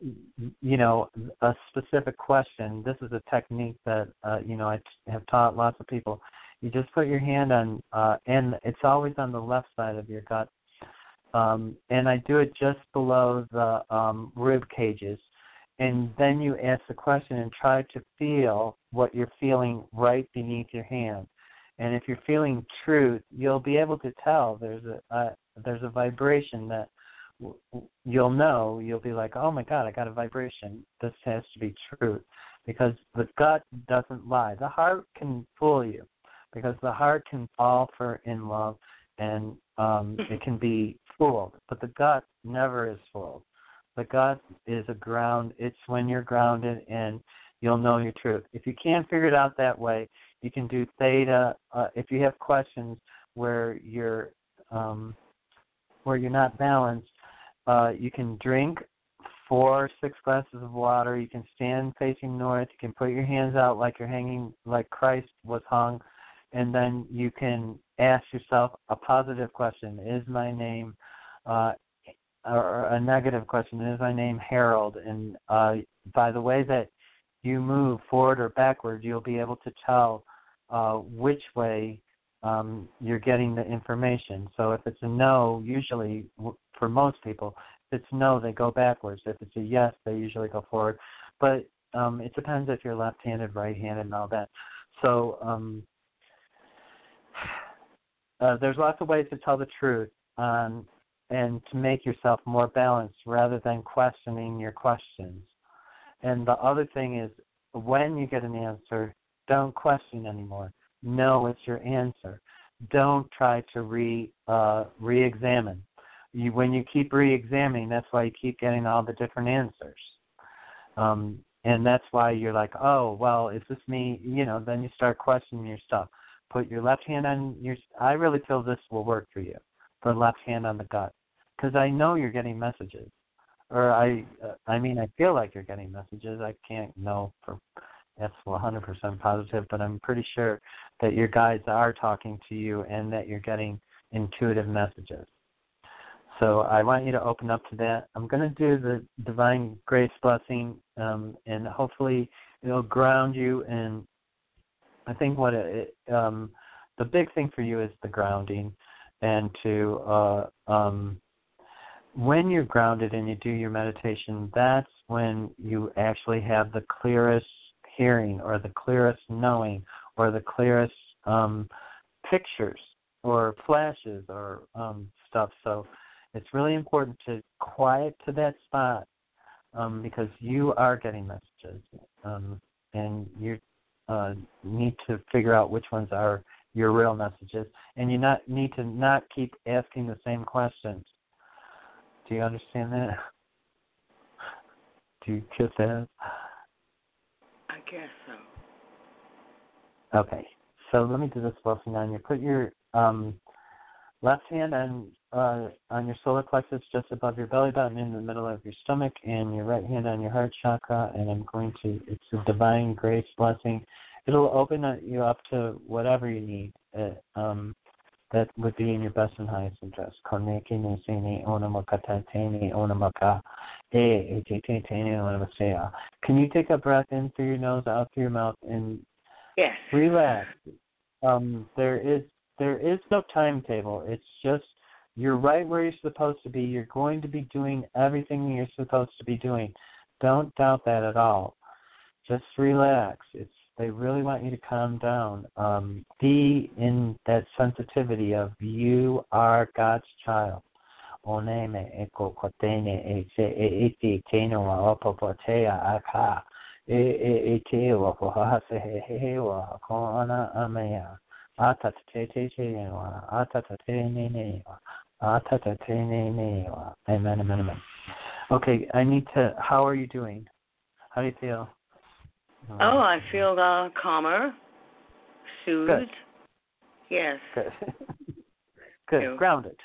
you know a specific question. This is a technique that uh, you know i have taught lots of people. You just put your hand on uh, and it's always on the left side of your gut. Um, and i do it just below the um, rib cages. And then you ask the question and try to feel what you're feeling right beneath your hand. And if you're feeling truth, you'll be able to tell there's a, a there's a vibration that you'll know. You'll be like, oh my God, I got a vibration. This has to be truth, because the gut doesn't lie. The heart can fool you, because the heart can fall for in love, and um, it can be fooled, but the gut never is fooled. The gut is a ground. It's when you're grounded and you'll know your truth. If you can't figure it out that way, you can do theta. Uh, if you have questions where you're um, where you're not balanced, uh, you can drink four or six glasses of water. You can stand facing north. You can put your hands out like you're hanging, like Christ was hung, and then you can ask yourself a positive question: Is my name uh, or a negative question is my name Harold, and uh, by the way that you move forward or backward, you'll be able to tell uh, which way um, you're getting the information. So if it's a no, usually for most people, if it's no, they go backwards. If it's a yes, they usually go forward. But um, it depends if you're left-handed, right-handed, and all that. So um, uh, there's lots of ways to tell the truth. Um, and to make yourself more balanced rather than questioning your questions. And the other thing is when you get an answer, don't question anymore. Know it's your answer. Don't try to re uh, re-examine. You, when you keep re-examining, that's why you keep getting all the different answers. Um, and that's why you're like, oh, well, is this me? You know, then you start questioning your stuff. Put your left hand on your. I really feel this will work for you. The left hand on the gut because I know you're getting messages, or I, uh, I mean, I feel like you're getting messages. I can't know for that's 100% positive, but I'm pretty sure that your guides are talking to you and that you're getting intuitive messages. So I want you to open up to that. I'm going to do the divine grace blessing, um, and hopefully it'll ground you and I think what it, um, the big thing for you is the grounding, and to uh, um, when you're grounded and you do your meditation, that's when you actually have the clearest hearing or the clearest knowing or the clearest um, pictures or flashes or um, stuff. So it's really important to quiet to that spot um, because you are getting messages um, and you uh, need to figure out which ones are your real messages and you not need to not keep asking the same questions. Do you understand that? Do you get that? I guess so. Okay. So let me do this on you. Put your um, left hand on uh, on your solar plexus, just above your belly button, in the middle of your stomach, and your right hand on your heart chakra. And I'm going to. It's a divine grace blessing. It'll open you up to whatever you need. Uh, um, that would be in your best and highest interest. Koneki Nisini Onamakatani Onamaka E Onamaseya. Can you take a breath in through your nose, out through your mouth, and Yes. relax? Um, there is there is no timetable. It's just you're right where you're supposed to be. You're going to be doing everything you're supposed to be doing. Don't doubt that at all. Just relax. It's they really want you to calm down. Um, be in that sensitivity of you are God's child. Te te te te ata te ne ne wa amen amen amen okay i need to how are you doing how do you feel Oh, I feel uh, calmer, soothed. Good. Yes. Good. Good. Grounded.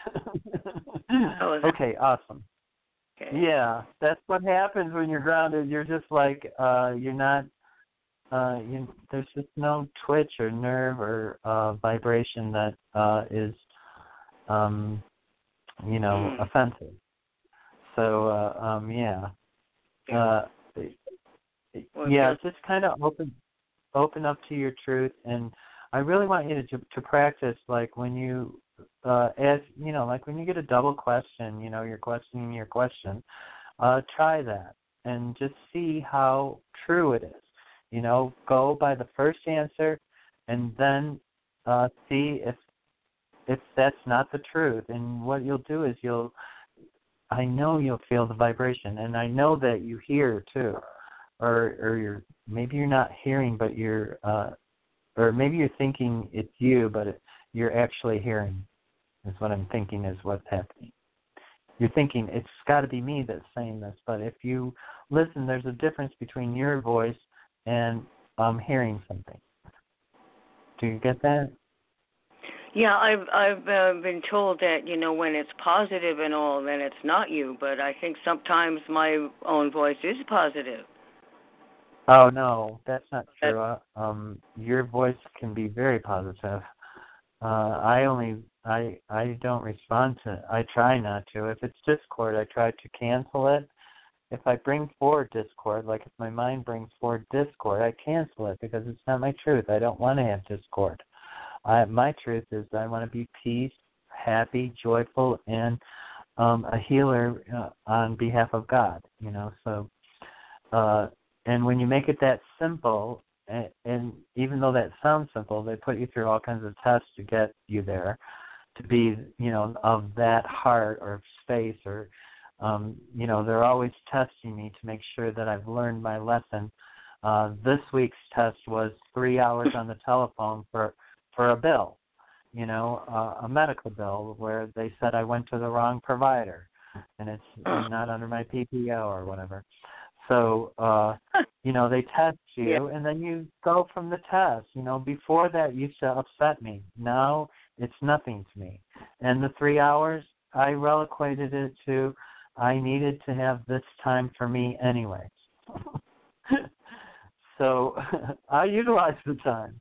Oh, okay, awesome. Okay. Yeah, that's what happens when you're grounded. You're just like uh you're not uh you there's just no twitch or nerve or uh vibration that uh is um you know, Hmm. offensive. So uh um yeah. Uh Well, yeah, just- just kind of open open up to your truth and I really want you to to practice like when you uh as you know, like when you get a double question, you know, you're questioning your question, uh try that and just see how true it is. You know, go by the first answer and then uh see if if that's not the truth. And what you'll do is you'll I know you'll feel the vibration and I know that you hear too. Or or you're maybe you're not hearing but you're uh or maybe you're thinking it's you but it, you're actually hearing is what i'm thinking is what's happening. You're thinking it's got to be me that's saying this but if you listen there's a difference between your voice and um hearing something. Do you get that Yeah, I've I've uh, been told that you know when it's positive and all, then it's not you. But I think sometimes my own voice is positive. Oh no, that's not true. Uh, Um, your voice can be very positive. Uh, I only I I don't respond to. I try not to. If it's discord, I try to cancel it. If I bring forward discord, like if my mind brings forward discord, I cancel it because it's not my truth. I don't want to have discord. I my truth is I want to be peace, happy, joyful, and um, a healer uh, on behalf of God. You know, so. Uh, and when you make it that simple, and, and even though that sounds simple, they put you through all kinds of tests to get you there, to be, you know, of that heart or space or, um, you know, they're always testing me to make sure that I've learned my lesson. Uh, this week's test was three hours on the telephone for for a bill, you know, uh, a medical bill where they said I went to the wrong provider, and it's not under my PPO or whatever. So, uh, you know, they test you and then you go from the test. You know, before that used to upset me. Now it's nothing to me. And the three hours, I relocated it to I needed to have this time for me anyway. so I utilized the time.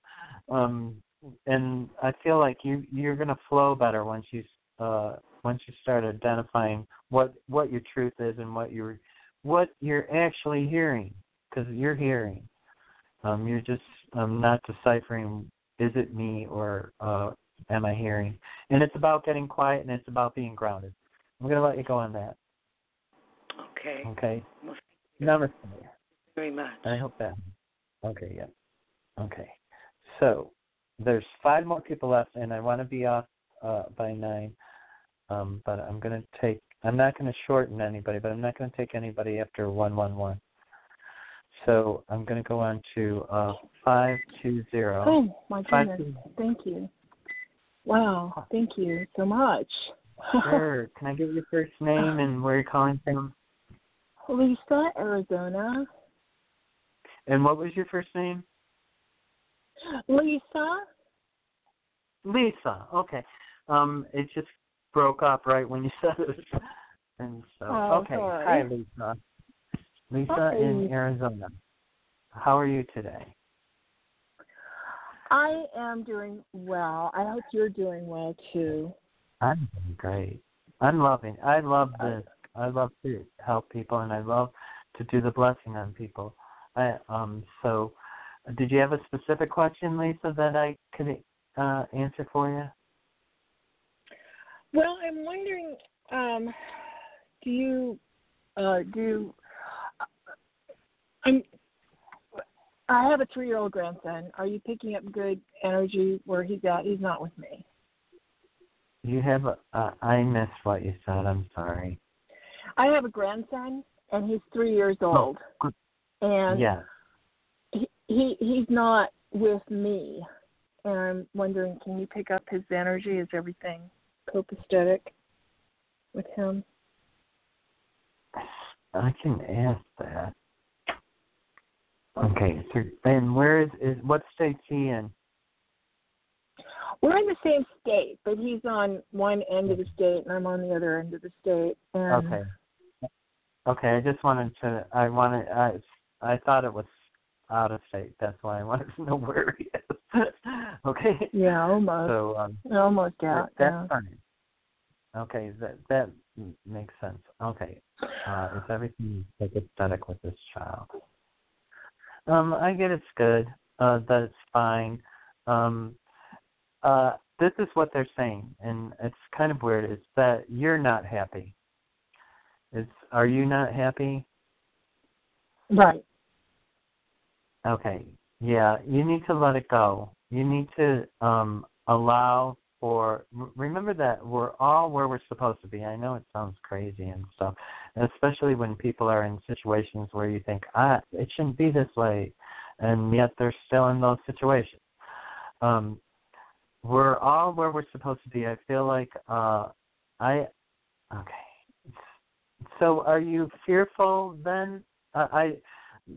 Um and I feel like you you're gonna flow better once you uh once you start identifying what what your truth is and what you're what you're actually hearing because you're hearing Um, you're just um, not deciphering is it me or uh, am I hearing? And it's about getting quiet and it's about being grounded. I'm going to let you go on that. Okay. Okay. Well, very much. I hope that. Okay, yeah. Okay. So there's five more people left, and I want to be off uh, by nine. Um, but I'm going to take. I'm not going to shorten anybody, but I'm not going to take anybody after one one one. So I'm going to go on to uh, five two zero. Oh my Five goodness! Thank you. Wow, thank you so much. Sure. Can I give your first name and where you're calling from? Lisa, Arizona. And what was your first name? Lisa. Lisa. Okay. Um, it just broke up right when you said it. And so, Oh, okay. sorry. Hi, Lisa. Lisa Hi. in Arizona. How are you today? I am doing well. I hope you're doing well too. I'm doing great. I'm loving. I love this. I love to help people, and I love to do the blessing on people. I um. So, did you have a specific question, Lisa, that I could uh, answer for you? Well, I'm wondering, um, do you uh, do? I'm. I have a three-year-old grandson. Are you picking up good energy where he's at? He's not with me. You have. A, uh, I missed what you said. I'm sorry. I have a grandson, and he's three years old, good. and Yes. He, he he's not with me. And I'm wondering, can you pick up his energy? Is everything copacetic with him? I can ask that. Okay, so and where is is what state's he in? We're in the same state, but he's on one end of the state, and I'm on the other end of the state. And Okay. Okay, I just wanted to. I wanted. I I thought it was out of state. That's why I wanted to know where he is. okay. Yeah, almost. So um, almost out. that's yeah. fine. Okay, that that makes sense. Okay, uh, is everything like aesthetic with this child? Um, I get it's good. Uh, that it's fine. Um, uh, this is what they're saying, and it's kind of weird. It's that you're not happy. It's are you not happy? Right. Okay. Yeah, you need to let it go. You need to um allow for remember that we're all where we're supposed to be. I know it sounds crazy and stuff, especially when people are in situations where you think, "Ah, it shouldn't be this way." And yet they're still in those situations. Um we're all where we're supposed to be. I feel like uh I okay. So are you fearful then? Uh, I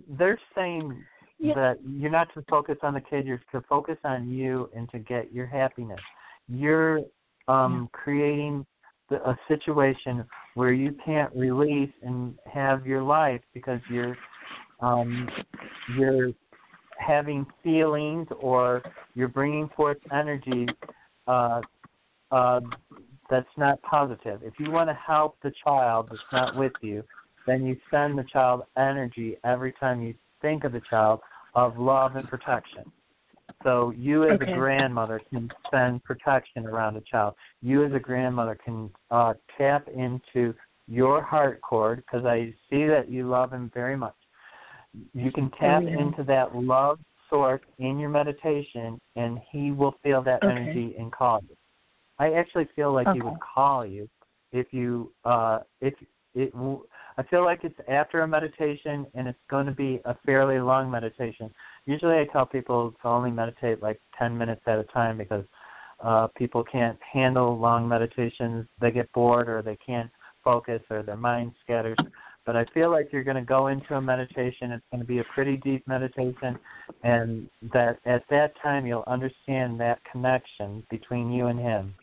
they're saying Yeah. that you're not to focus on the kid, you're to focus on you and to get your happiness. You're um creating the, a situation where you can't release and have your life because you're um you're having feelings or you're bringing forth energy uh uh that's not positive. If you want to help the child that's not with you, then you send the child energy every time you think of the child of love and protection. So you as Okay. a grandmother can send protection around a child. You as a grandmother can uh, tap into your heart cord because I see that you love him very much. You can tap yeah. into that love source in your meditation, and he will feel that Okay. energy and call you. I actually feel like he would call you if you uh if it I feel like it's after a meditation and it's going to be a fairly long meditation. Usually I tell people to only meditate like 10 minutes at a time because uh people can't handle long meditations. They get bored or they can't focus or their mind scatters. But I feel like you're going to go into a meditation. It's going to be a pretty deep meditation, and that at that time you'll understand that connection between you and him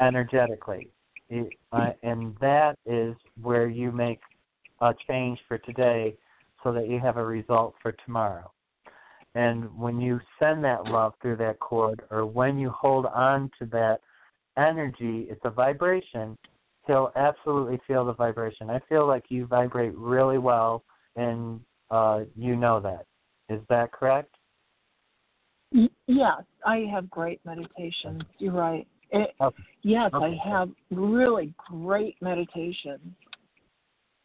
energetically. It, uh, and that is where you make a change for today so that you have a result for tomorrow. And when you send that love through that cord, or when you hold on to that energy, it's a vibration, he'll absolutely feel the vibration. I feel like you vibrate really well, and uh, you know that. Is that correct? Yes, I have great meditations. You're right. It, Okay. yes, Okay. I have really great meditations.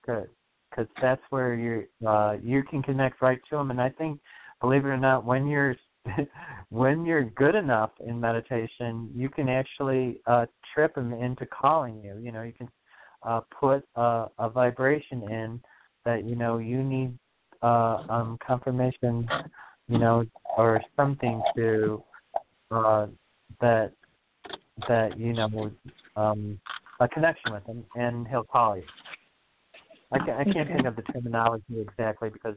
Good, because that's where you uh, you can connect right to them. And I think, believe it or not, when you're when you're good enough in meditation, you can actually uh, trip them into calling you. You know, you can uh, put a, a vibration in that you know you need uh, um, confirmation, you know, or something to uh, that that you know um, a connection with him, and he'll call you. I can't, I can't Okay. think of the terminology exactly because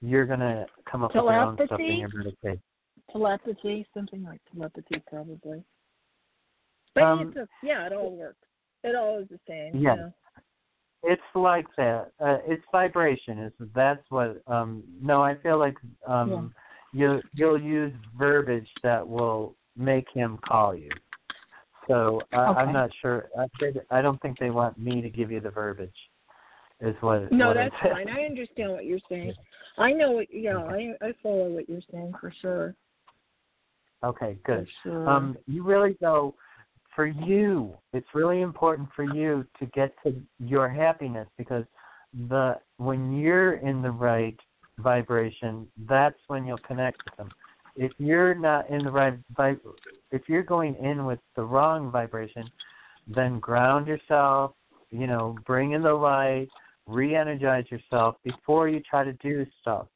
you're gonna come up with your own stuff in Telepathy? your meditation. Telepathy, something like telepathy, probably. But Um, it's a, yeah, it all works. It all is the same. Yeah. Yeah. It's like that. Uh, it's vibration. Is that's what? Um, no, I feel like um, you you'll use verbiage that will make him call you. So uh, I'm not sure. I I don't think they want me to give you the verbiage. Is what? No, what that's fine. I understand what you're saying. I know what. Yeah, I I follow what you're saying for sure. Okay, good. Sure. Um, you really go for you. It's really important for you to get to your happiness because the when you're in the right vibration, that's when you'll connect with them. If you're not in the right vib, if you're going in with the wrong vibration, then ground yourself. You know, bring in the light, re-energize yourself before you try to do stuff.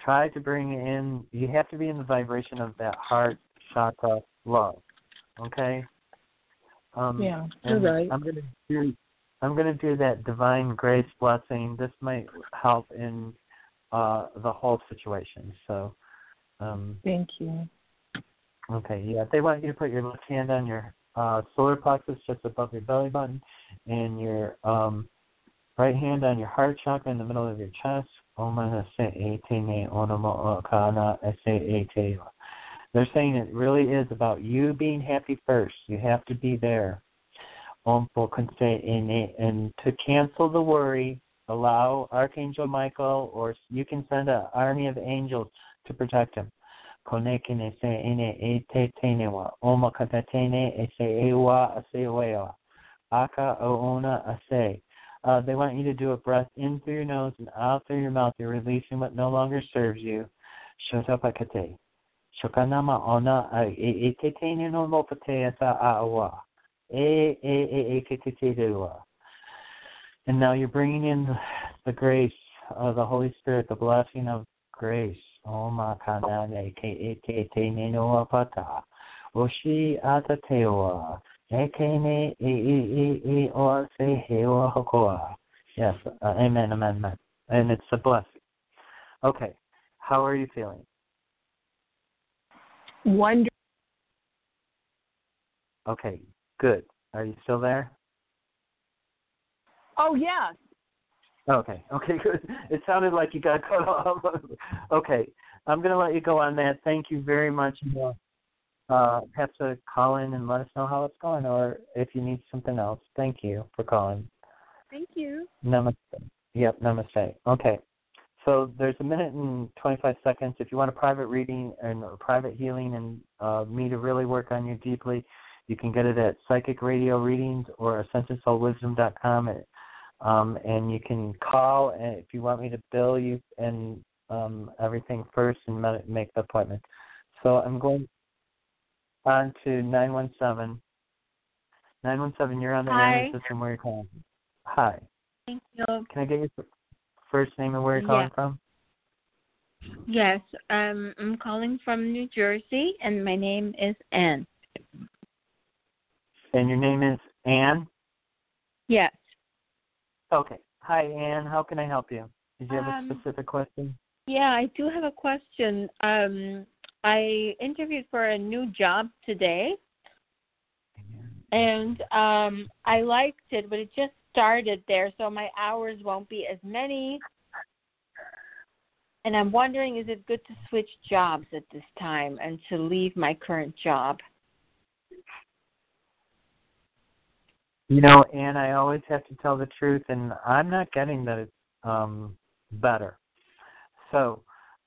Try to bring in. You have to be in the vibration of that heart chakra love. Okay. Um, Yeah, you're right. I'm gonna do. I'm gonna do that divine grace blessing. This might help in uh, the whole situation. So, um, Thank you. okay, yeah, they want you to put your left hand on your uh, solar plexus just above your belly button, and your um, right hand on your heart chakra in the middle of your chest. They're saying it really is about you being happy first. You have to be there. And to cancel the worry, allow Archangel Michael, or you can send an army of angels to protect him. Aka oona ase. Uh, they want you to do a breath in through your nose and out through your mouth. You're releasing what no longer serves you. Shotapakate. Shokanama ona e te no mopate asa awa. E e e e te te rewa. And now you're bringing in the, grace of the Holy Spirit, the blessing of grace. Oma kanane ke e no apata. Oshi ata tewa. Ekene e e e e o se hewa hokoa. Yes, uh, amen, amen, amen. And it's a blessing. Okay, how are you feeling? Wonder. Okay, good. Are you still there? Oh yes. Okay, okay, good. It sounded like you got cut off. okay, I'm going to let you go on that. Thank you very much. Uh, have to call in and let us know how it's going, or if you need something else. Thank you for calling. Thank you. Namaste. Yep, namaste. Okay. So there's a minute and 25 seconds. If you want a private reading and a private healing and uh, me to really work on you deeply, you can get it at Psychic Radio Readings or AscensionSoulWisdom.com. Um, and you can call and if you want me to bill you and um, everything first and make the appointment. So I'm going on to 917. 917, you're on the Hi. radio system where you're calling. Hi. Thank you. Can I get your first name and where you're calling Yeah. from? Yes, um, I'm calling from New Jersey, and my name is Anne. And your name is Anne? Yes. Okay. Hi, Anne. How can I help you? Did you have Um, a specific question? Yeah, I do have a question. Um, I interviewed for a new job today, and um, I liked it, but it just started there, so my hours won't be as many. And I'm wondering, is it good to switch jobs at this time and to leave my current job? You know, Anne, I always have to tell the truth, and I'm not getting that it's um, better. So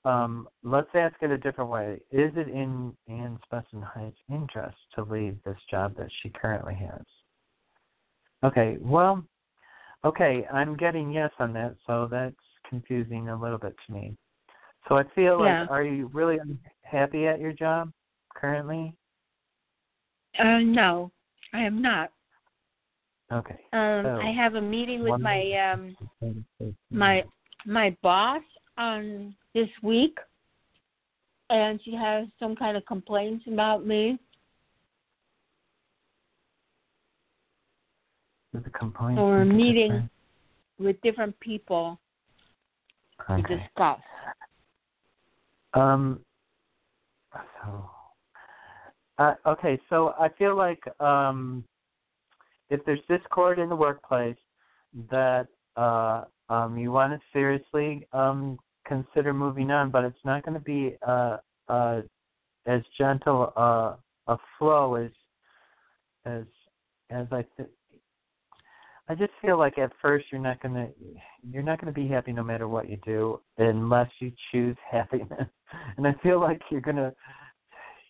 um, let's ask it a different way. Is it in Anne Spessenheit's interest to leave this job that she currently has? Okay, well, okay, I'm getting yes on that, so that's confusing a little bit to me. So I feel Yeah. like, are you really happy at your job currently? Uh, no, I am not. Okay. Um, So, I have a meeting with my um my my boss on this week, and she has some kind of complaints about me. There's a complaint. So we're meeting different- with different people to discuss. Um. So. Uh, okay, so I feel like um, if there's discord in the workplace, that uh, um, you want to seriously um, consider moving on, but it's not going to be uh, uh, as gentle uh, a flow as as as I th- I just feel like at first you're not gonna you're not gonna be happy no matter what you do unless you choose happiness. And I feel like you're gonna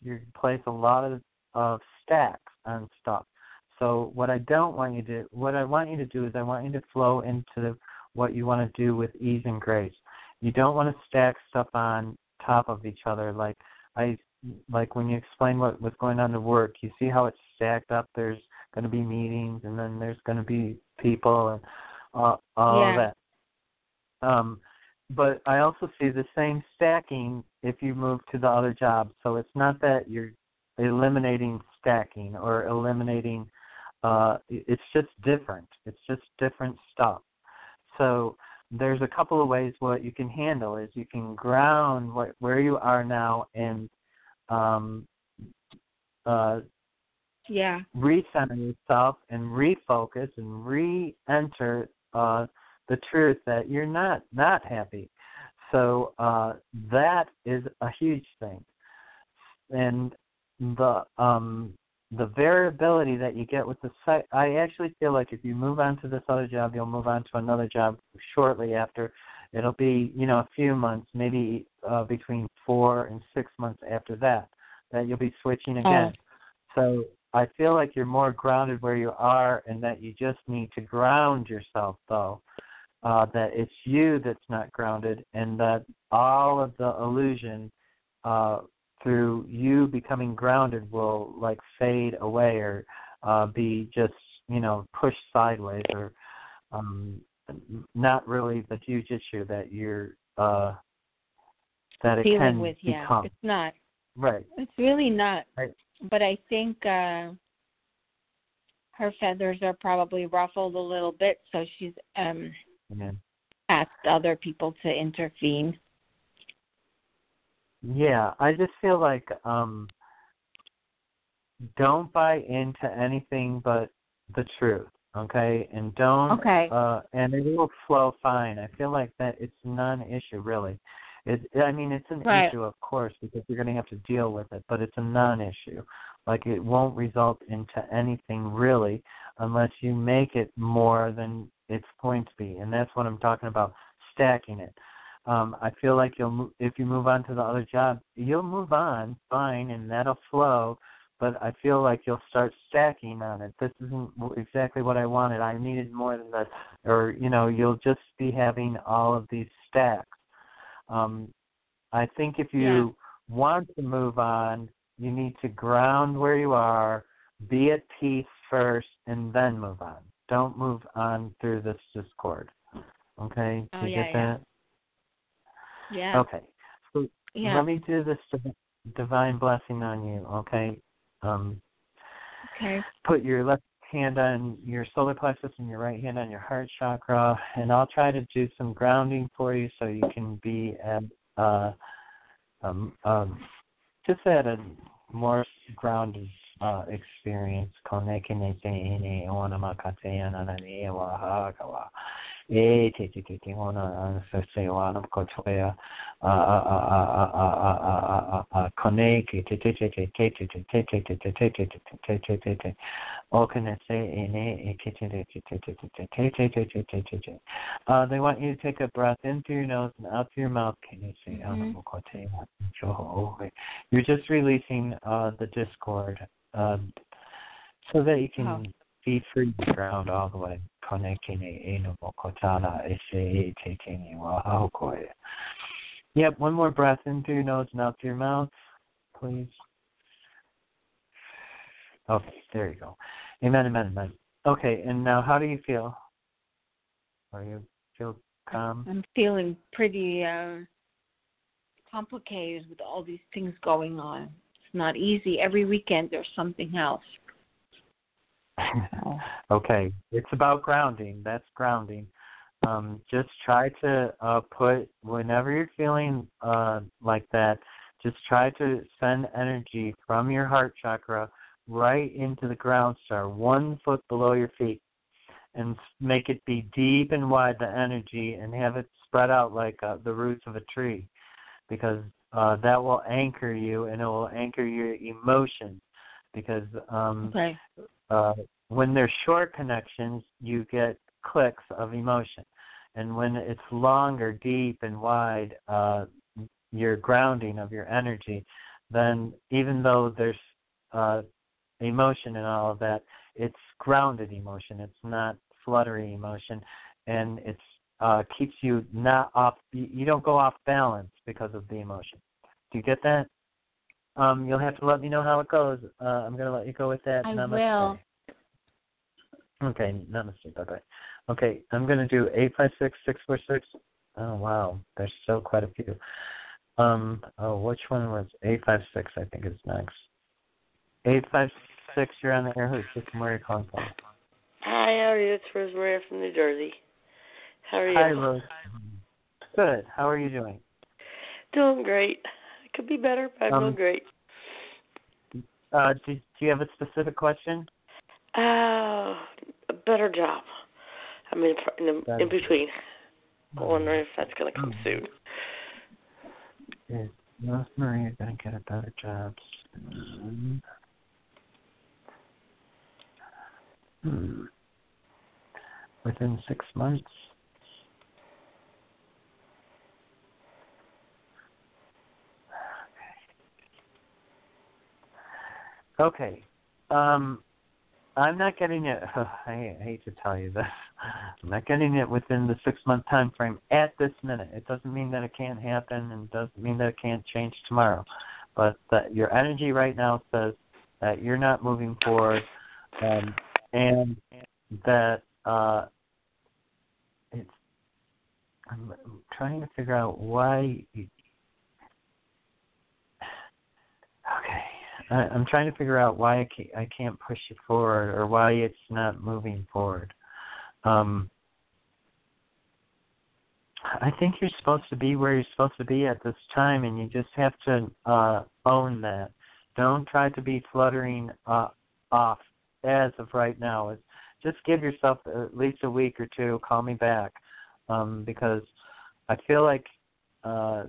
you place a lot of of stacks on stuff. So what I don't want you to what I want you to do is I want you to flow into what you want to do with ease and grace. You don't want to stack stuff on top of each other like I like when you explain what was going on to work, you see how it's stacked up. There's going to be meetings, and then there's going to be people, and uh, all Yeah. that. Um, but I also see the same stacking if you move to the other job. So it's not that you're eliminating stacking or eliminating. Uh, it's just different. It's just different stuff. So there's a couple of ways what you can handle is you can ground what, where you are now and um, uh, Yeah. recenter yourself and refocus and re-enter uh, the truth that you're not not happy. So uh, that is a huge thing, and the um, the variability that you get with the site. I actually feel like if you move on to this other job, you'll move on to another job shortly after. It'll be you know a few months, maybe uh, between four and six months after that, that you'll be switching again. So I feel like you're more grounded where you are, and that you just need to ground yourself, though. Uh, that it's you that's not grounded, and that all of the illusion uh, through you becoming grounded will like fade away or uh, be just you know pushed sideways or um, not really the huge issue that you're uh, that it Dealing can with yeah, become. it's not. Right. It's really not. Right. But I think uh her feathers are probably ruffled a little bit, so she's um Yeah. asked other people to intervene. Yeah, I just feel like um don't buy into anything but the truth, okay? And don't Okay. uh and it will flow fine. I feel like that it's non-issue really. It I mean it's an Right. issue of course because you're going to have to deal with it, but it's a non-issue. Like it won't result into anything really unless you make it more than it's going to be. And that's what I'm talking about, stacking it um, I feel like you'll if you move on to the other job, you'll move on fine, and that'll flow. But I feel like you'll start stacking on it. This isn't exactly what I wanted. I needed more than that, or you know, you'll just be having all of these stacks. Um, I think if you want to move on, you need to ground where you are, be at peace first, and then move on. Don't move on through this discord. Okay, Oh, you yeah, get yeah. that? Yeah. Okay. So Yeah. let me do this divine blessing on you, okay? Um, Okay. put your left hand on your solar plexus and your right hand on your heart chakra, and I'll try to do some grounding for you so you can be at uh, um, um, just at a more grounded uh, experience. te ona sa se o ana ko toia a a a a a a a a a kone ki te te te te te te te te te te te te te te te te te o kane se e ne e te te te te te te te te te te te te te te uh they want you to take a breath in through your nose and out through your mouth. Kane se ana ko te you're just releasing uh the discord um so that you can be free to ground all the way connecting ino kotana ese taking wow Yep, one more breath in through your nose and out through your mouth, please. Okay, there you go. Amen, amen, amen. Okay, and now how do you feel? Are you feel calm? I'm feeling pretty uh complicated with all these things going on. It's not easy. Every weekend there's something else. okay, it's about grounding. That's grounding. Um, just try to uh, put whenever you're feeling uh, like that. Just try to send energy from your heart chakra right into the ground star, one foot below your feet, and make it be deep and wide the energy, and have it spread out like uh, the roots of a tree, because uh, that will anchor you and it will anchor your emotions. Because um, okay uh, when there's short connections, you get clicks of emotion. And when it's longer, deep, and wide, uh, your grounding of your energy, then even though there's uh, emotion and all of that, it's grounded emotion. It's not fluttery emotion, and it's uh, keeps you not off. You don't go off balance because of the emotion. Do you get that? Um, you'll have to let me know how it goes. Uh, I'm going to let you go with that. I Namaste. will. Okay, namaste. Bye bye. Okay, I'm going to do eight five six six four six. Oh wow, there's still quite a few. Um, oh, which one was eight five six? I think is next. Eight five six. You're on the air. Who's this? Where are you calling from? Hi, how are you? It's Rosemary from New Jersey. How are you? Hi, Rose. Good. How are you doing? Doing great. Could be better, but I'm Um, great. Uh, do, do you have a specific question? Uh, a better job. I mean, in, the, in between. I'm wondering if that's going to come soon. Is Rosemary going to get a better job soon? Hmm. Within six months? Okay. Um, I'm not getting it. I hate to tell you this. I'm not getting it within the six month time frame at this minute. It doesn't mean that it can't happen, and doesn't mean that it can't change tomorrow. But that your energy right now says that you're not moving forward, um, and that uh, it's. I'm, I'm trying to figure out why. You, okay. I, I'm trying to figure out why I can't, I can't push it forward or why it's not moving forward. Um, I think you're supposed to be where you're supposed to be at this time, and you just have to uh, own that. Don't try to be fluttering uh, off as of right now. It's, just give yourself at least a week or two. Call me back um, because I feel like uh,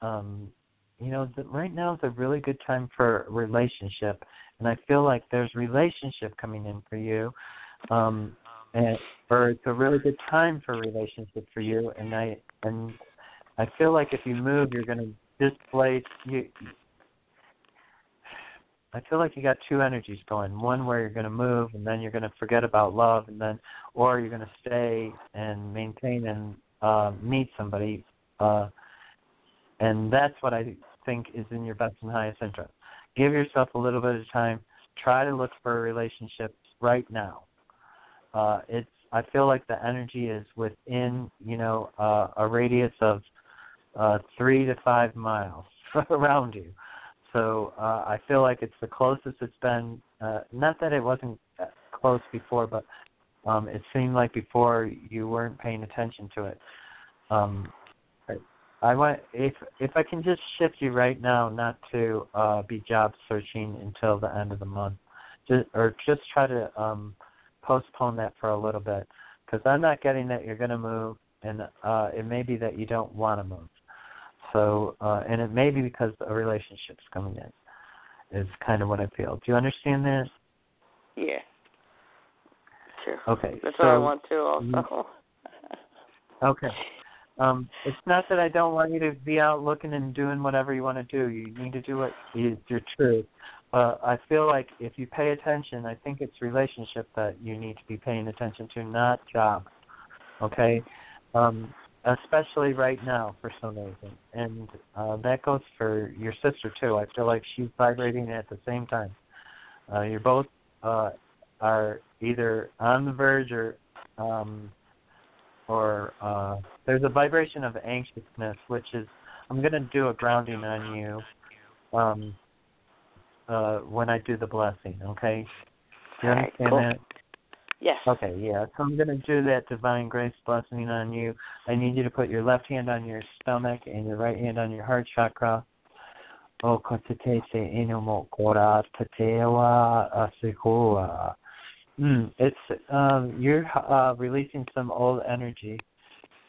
um, you know, right now is a really good time for relationship, and I feel like there's relationship coming in for you, um, and or it's a really good time for relationship for you, and I and I feel like if you move, you're going to displace you. I feel like you got two energies going. One where you're going to move, and then you're going to forget about love, and then, or you're going to stay and maintain and uh, meet somebody. Uh, and that's what I think is in your best and highest interest. Give yourself a little bit of time. Try to look for a relationship right now. Uh, it's I feel like the energy is within you know uh, a radius of uh, three to five miles around you. So uh, I feel like it's the closest it's been. Uh, not that it wasn't close before, but um, it seemed like before you weren't paying attention to it. Um, I want if if I can just shift you right now not to uh be job searching until the end of the month. Just or just try to um postpone that for a little bit because I'm not getting that you're going to move, and uh, it may be that you don't want to move. So, uh, and it may be because a relationship's coming in. Is kind of what I feel. Do you understand that? Yeah. Sure. Okay. That's so, what I want to also. Okay. Um, it's not that I don't want you to be out looking and doing whatever you want to do. You need to do what is your truth. But I feel like if you pay attention, I think it's relationship that you need to be paying attention to, not job. Okay? Um, especially right now for some reason. And uh, that goes for your sister too. I feel like she's vibrating at the same time. Uh, you're both uh, are either on the verge or um, or uh, there's a vibration of anxiousness, which is I'm going to do a grounding on you um, uh, when I do the blessing. Okay, do you understand cool. that? Yes. Okay, yeah. So I'm going to do that divine grace blessing on you. I need you to put your left hand on your stomach and your right hand on your heart chakra. O kotate se kora tatewa asikua. Mm, it's um, you're uh, releasing some old energy.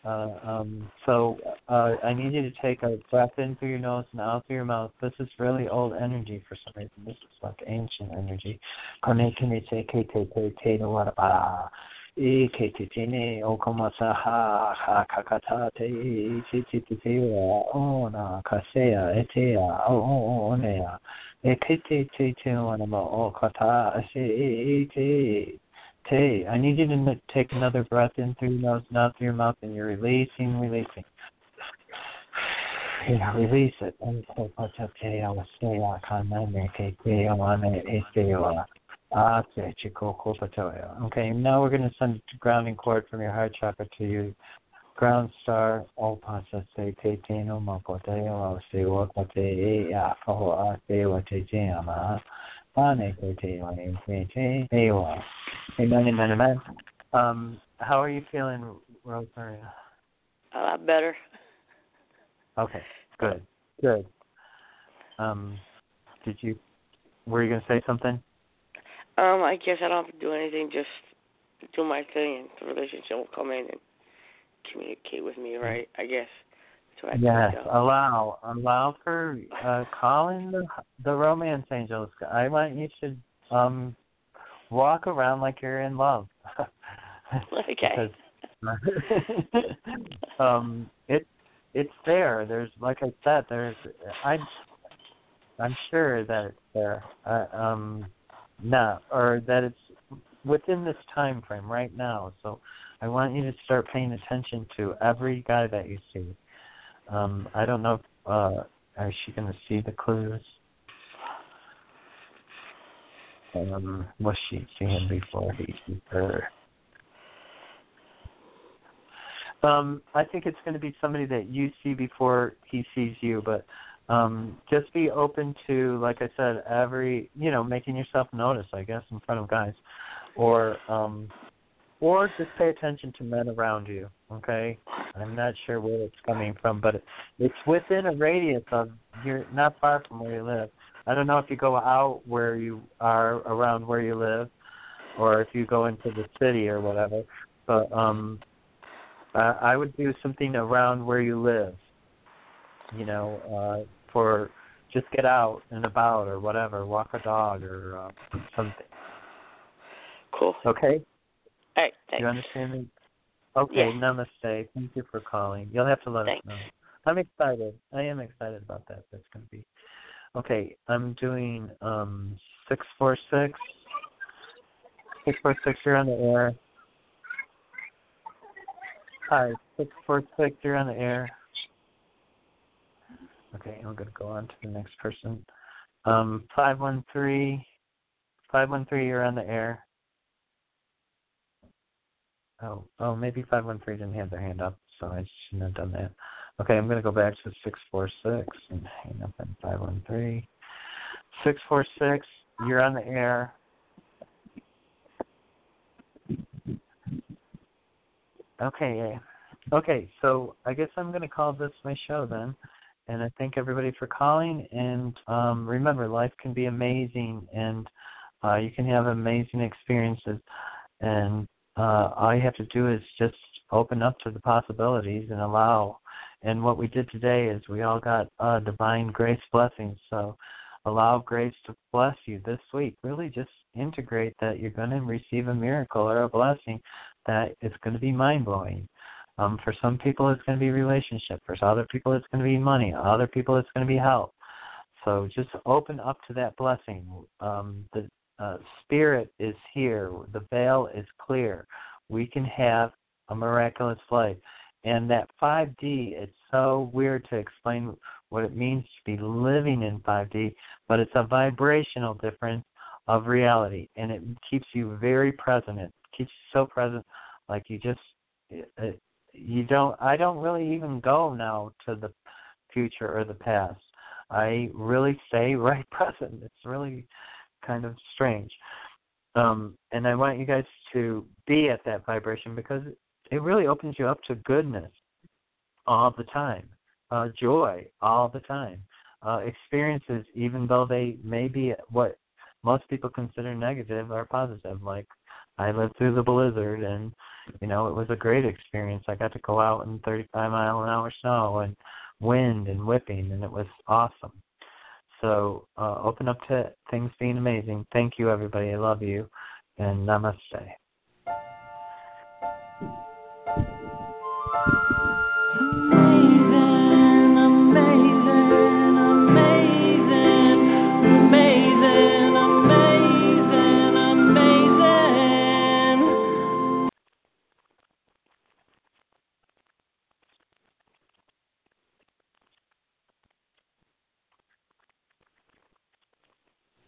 Uh, um, so uh, I need you to take a breath in through your nose and out through your mouth. This is really old energy for some reason. This is like ancient energy. e ke te tene o komasa ha ha kakata te i te te te te ua o na kasea te ne a ke te te te o e e te te I need you to take another breath in through your nose and out through your mouth and you're releasing releasing yeah, release it. And so, te a stay a kana me ke te o ane e te o Okay, now we're going to send a grounding cord from your heart chakra to your ground star. O pasa se te tino makote o se wakate e a faho a te wa te ama. Pane te te o e te te wa. Amen, amen, amen. Um, how are you feeling, Rosemary? A lot better. Okay, good, good. Um, did you, were you going to say something? Um, I guess I don't have to do anything. Just do my thing, and the relationship will come in and communicate with me, right? I guess. So I yes, allow allow for uh, calling the the romance angels. I want you to um walk around like you're in love. okay. because um it it's there. There's like I said, there's I I'm sure that it's there. Uh, um now, or that it's within this time frame right now. So I want you to start paying attention to every guy that you see. Um, I don't know if uh is she gonna see the clues? Um, was she seeing before he sees her? Um, I think it's going to be somebody that you see before he sees you, but um, just be open to, like I said, every you know, making yourself notice, I guess, in front of guys, or um, or just pay attention to men around you. Okay, I'm not sure where it's coming from, but it's within a radius of you're not far from where you live. I don't know if you go out where you are around where you live, or if you go into the city or whatever. But um, uh, I would do something around where you live you know, uh, for just get out and about or whatever, walk a dog or uh, something. Cool. Okay. All right. Thanks. You understand me? Okay. Yeah. Namaste. Thank you for calling. You'll have to let Thanks. us know. I'm excited. I am excited about that. That's going to be. Okay. I'm doing um six four six. Six four six. You're on the air. Hi. Six four six. You're on the air. Okay, I'm going to go on to the next person. Um, 513, 513, you're on the air. Oh, oh, maybe 513 didn't have their hand up, so I shouldn't have done that. Okay, I'm going to go back to 646 and hang up on 513. 646, you're on the air. Okay. Okay, so I guess I'm going to call this my show then. And I thank everybody for calling. And um, remember, life can be amazing, and uh, you can have amazing experiences. And uh, all you have to do is just open up to the possibilities and allow. And what we did today is we all got uh, divine grace blessings. So allow grace to bless you this week. Really just integrate that you're going to receive a miracle or a blessing that is going to be mind blowing. Um, for some people, it's going to be relationship. For other people, it's going to be money. Other people, it's going to be health. So just open up to that blessing. Um, the uh, spirit is here. The veil is clear. We can have a miraculous life. And that 5D, it's so weird to explain what it means to be living in 5D, but it's a vibrational difference of reality, and it keeps you very present. It keeps you so present, like you just uh, you don't. I don't really even go now to the future or the past. I really stay right present. It's really kind of strange. Um, and I want you guys to be at that vibration because it really opens you up to goodness all the time, uh, joy all the time, uh, experiences, even though they may be what most people consider negative, are positive. Like I lived through the blizzard, and you know it was a great experience. I got to go out in 35 mile an hour snow and wind and whipping, and it was awesome. So uh, open up to things being amazing. Thank you, everybody. I love you, and namaste.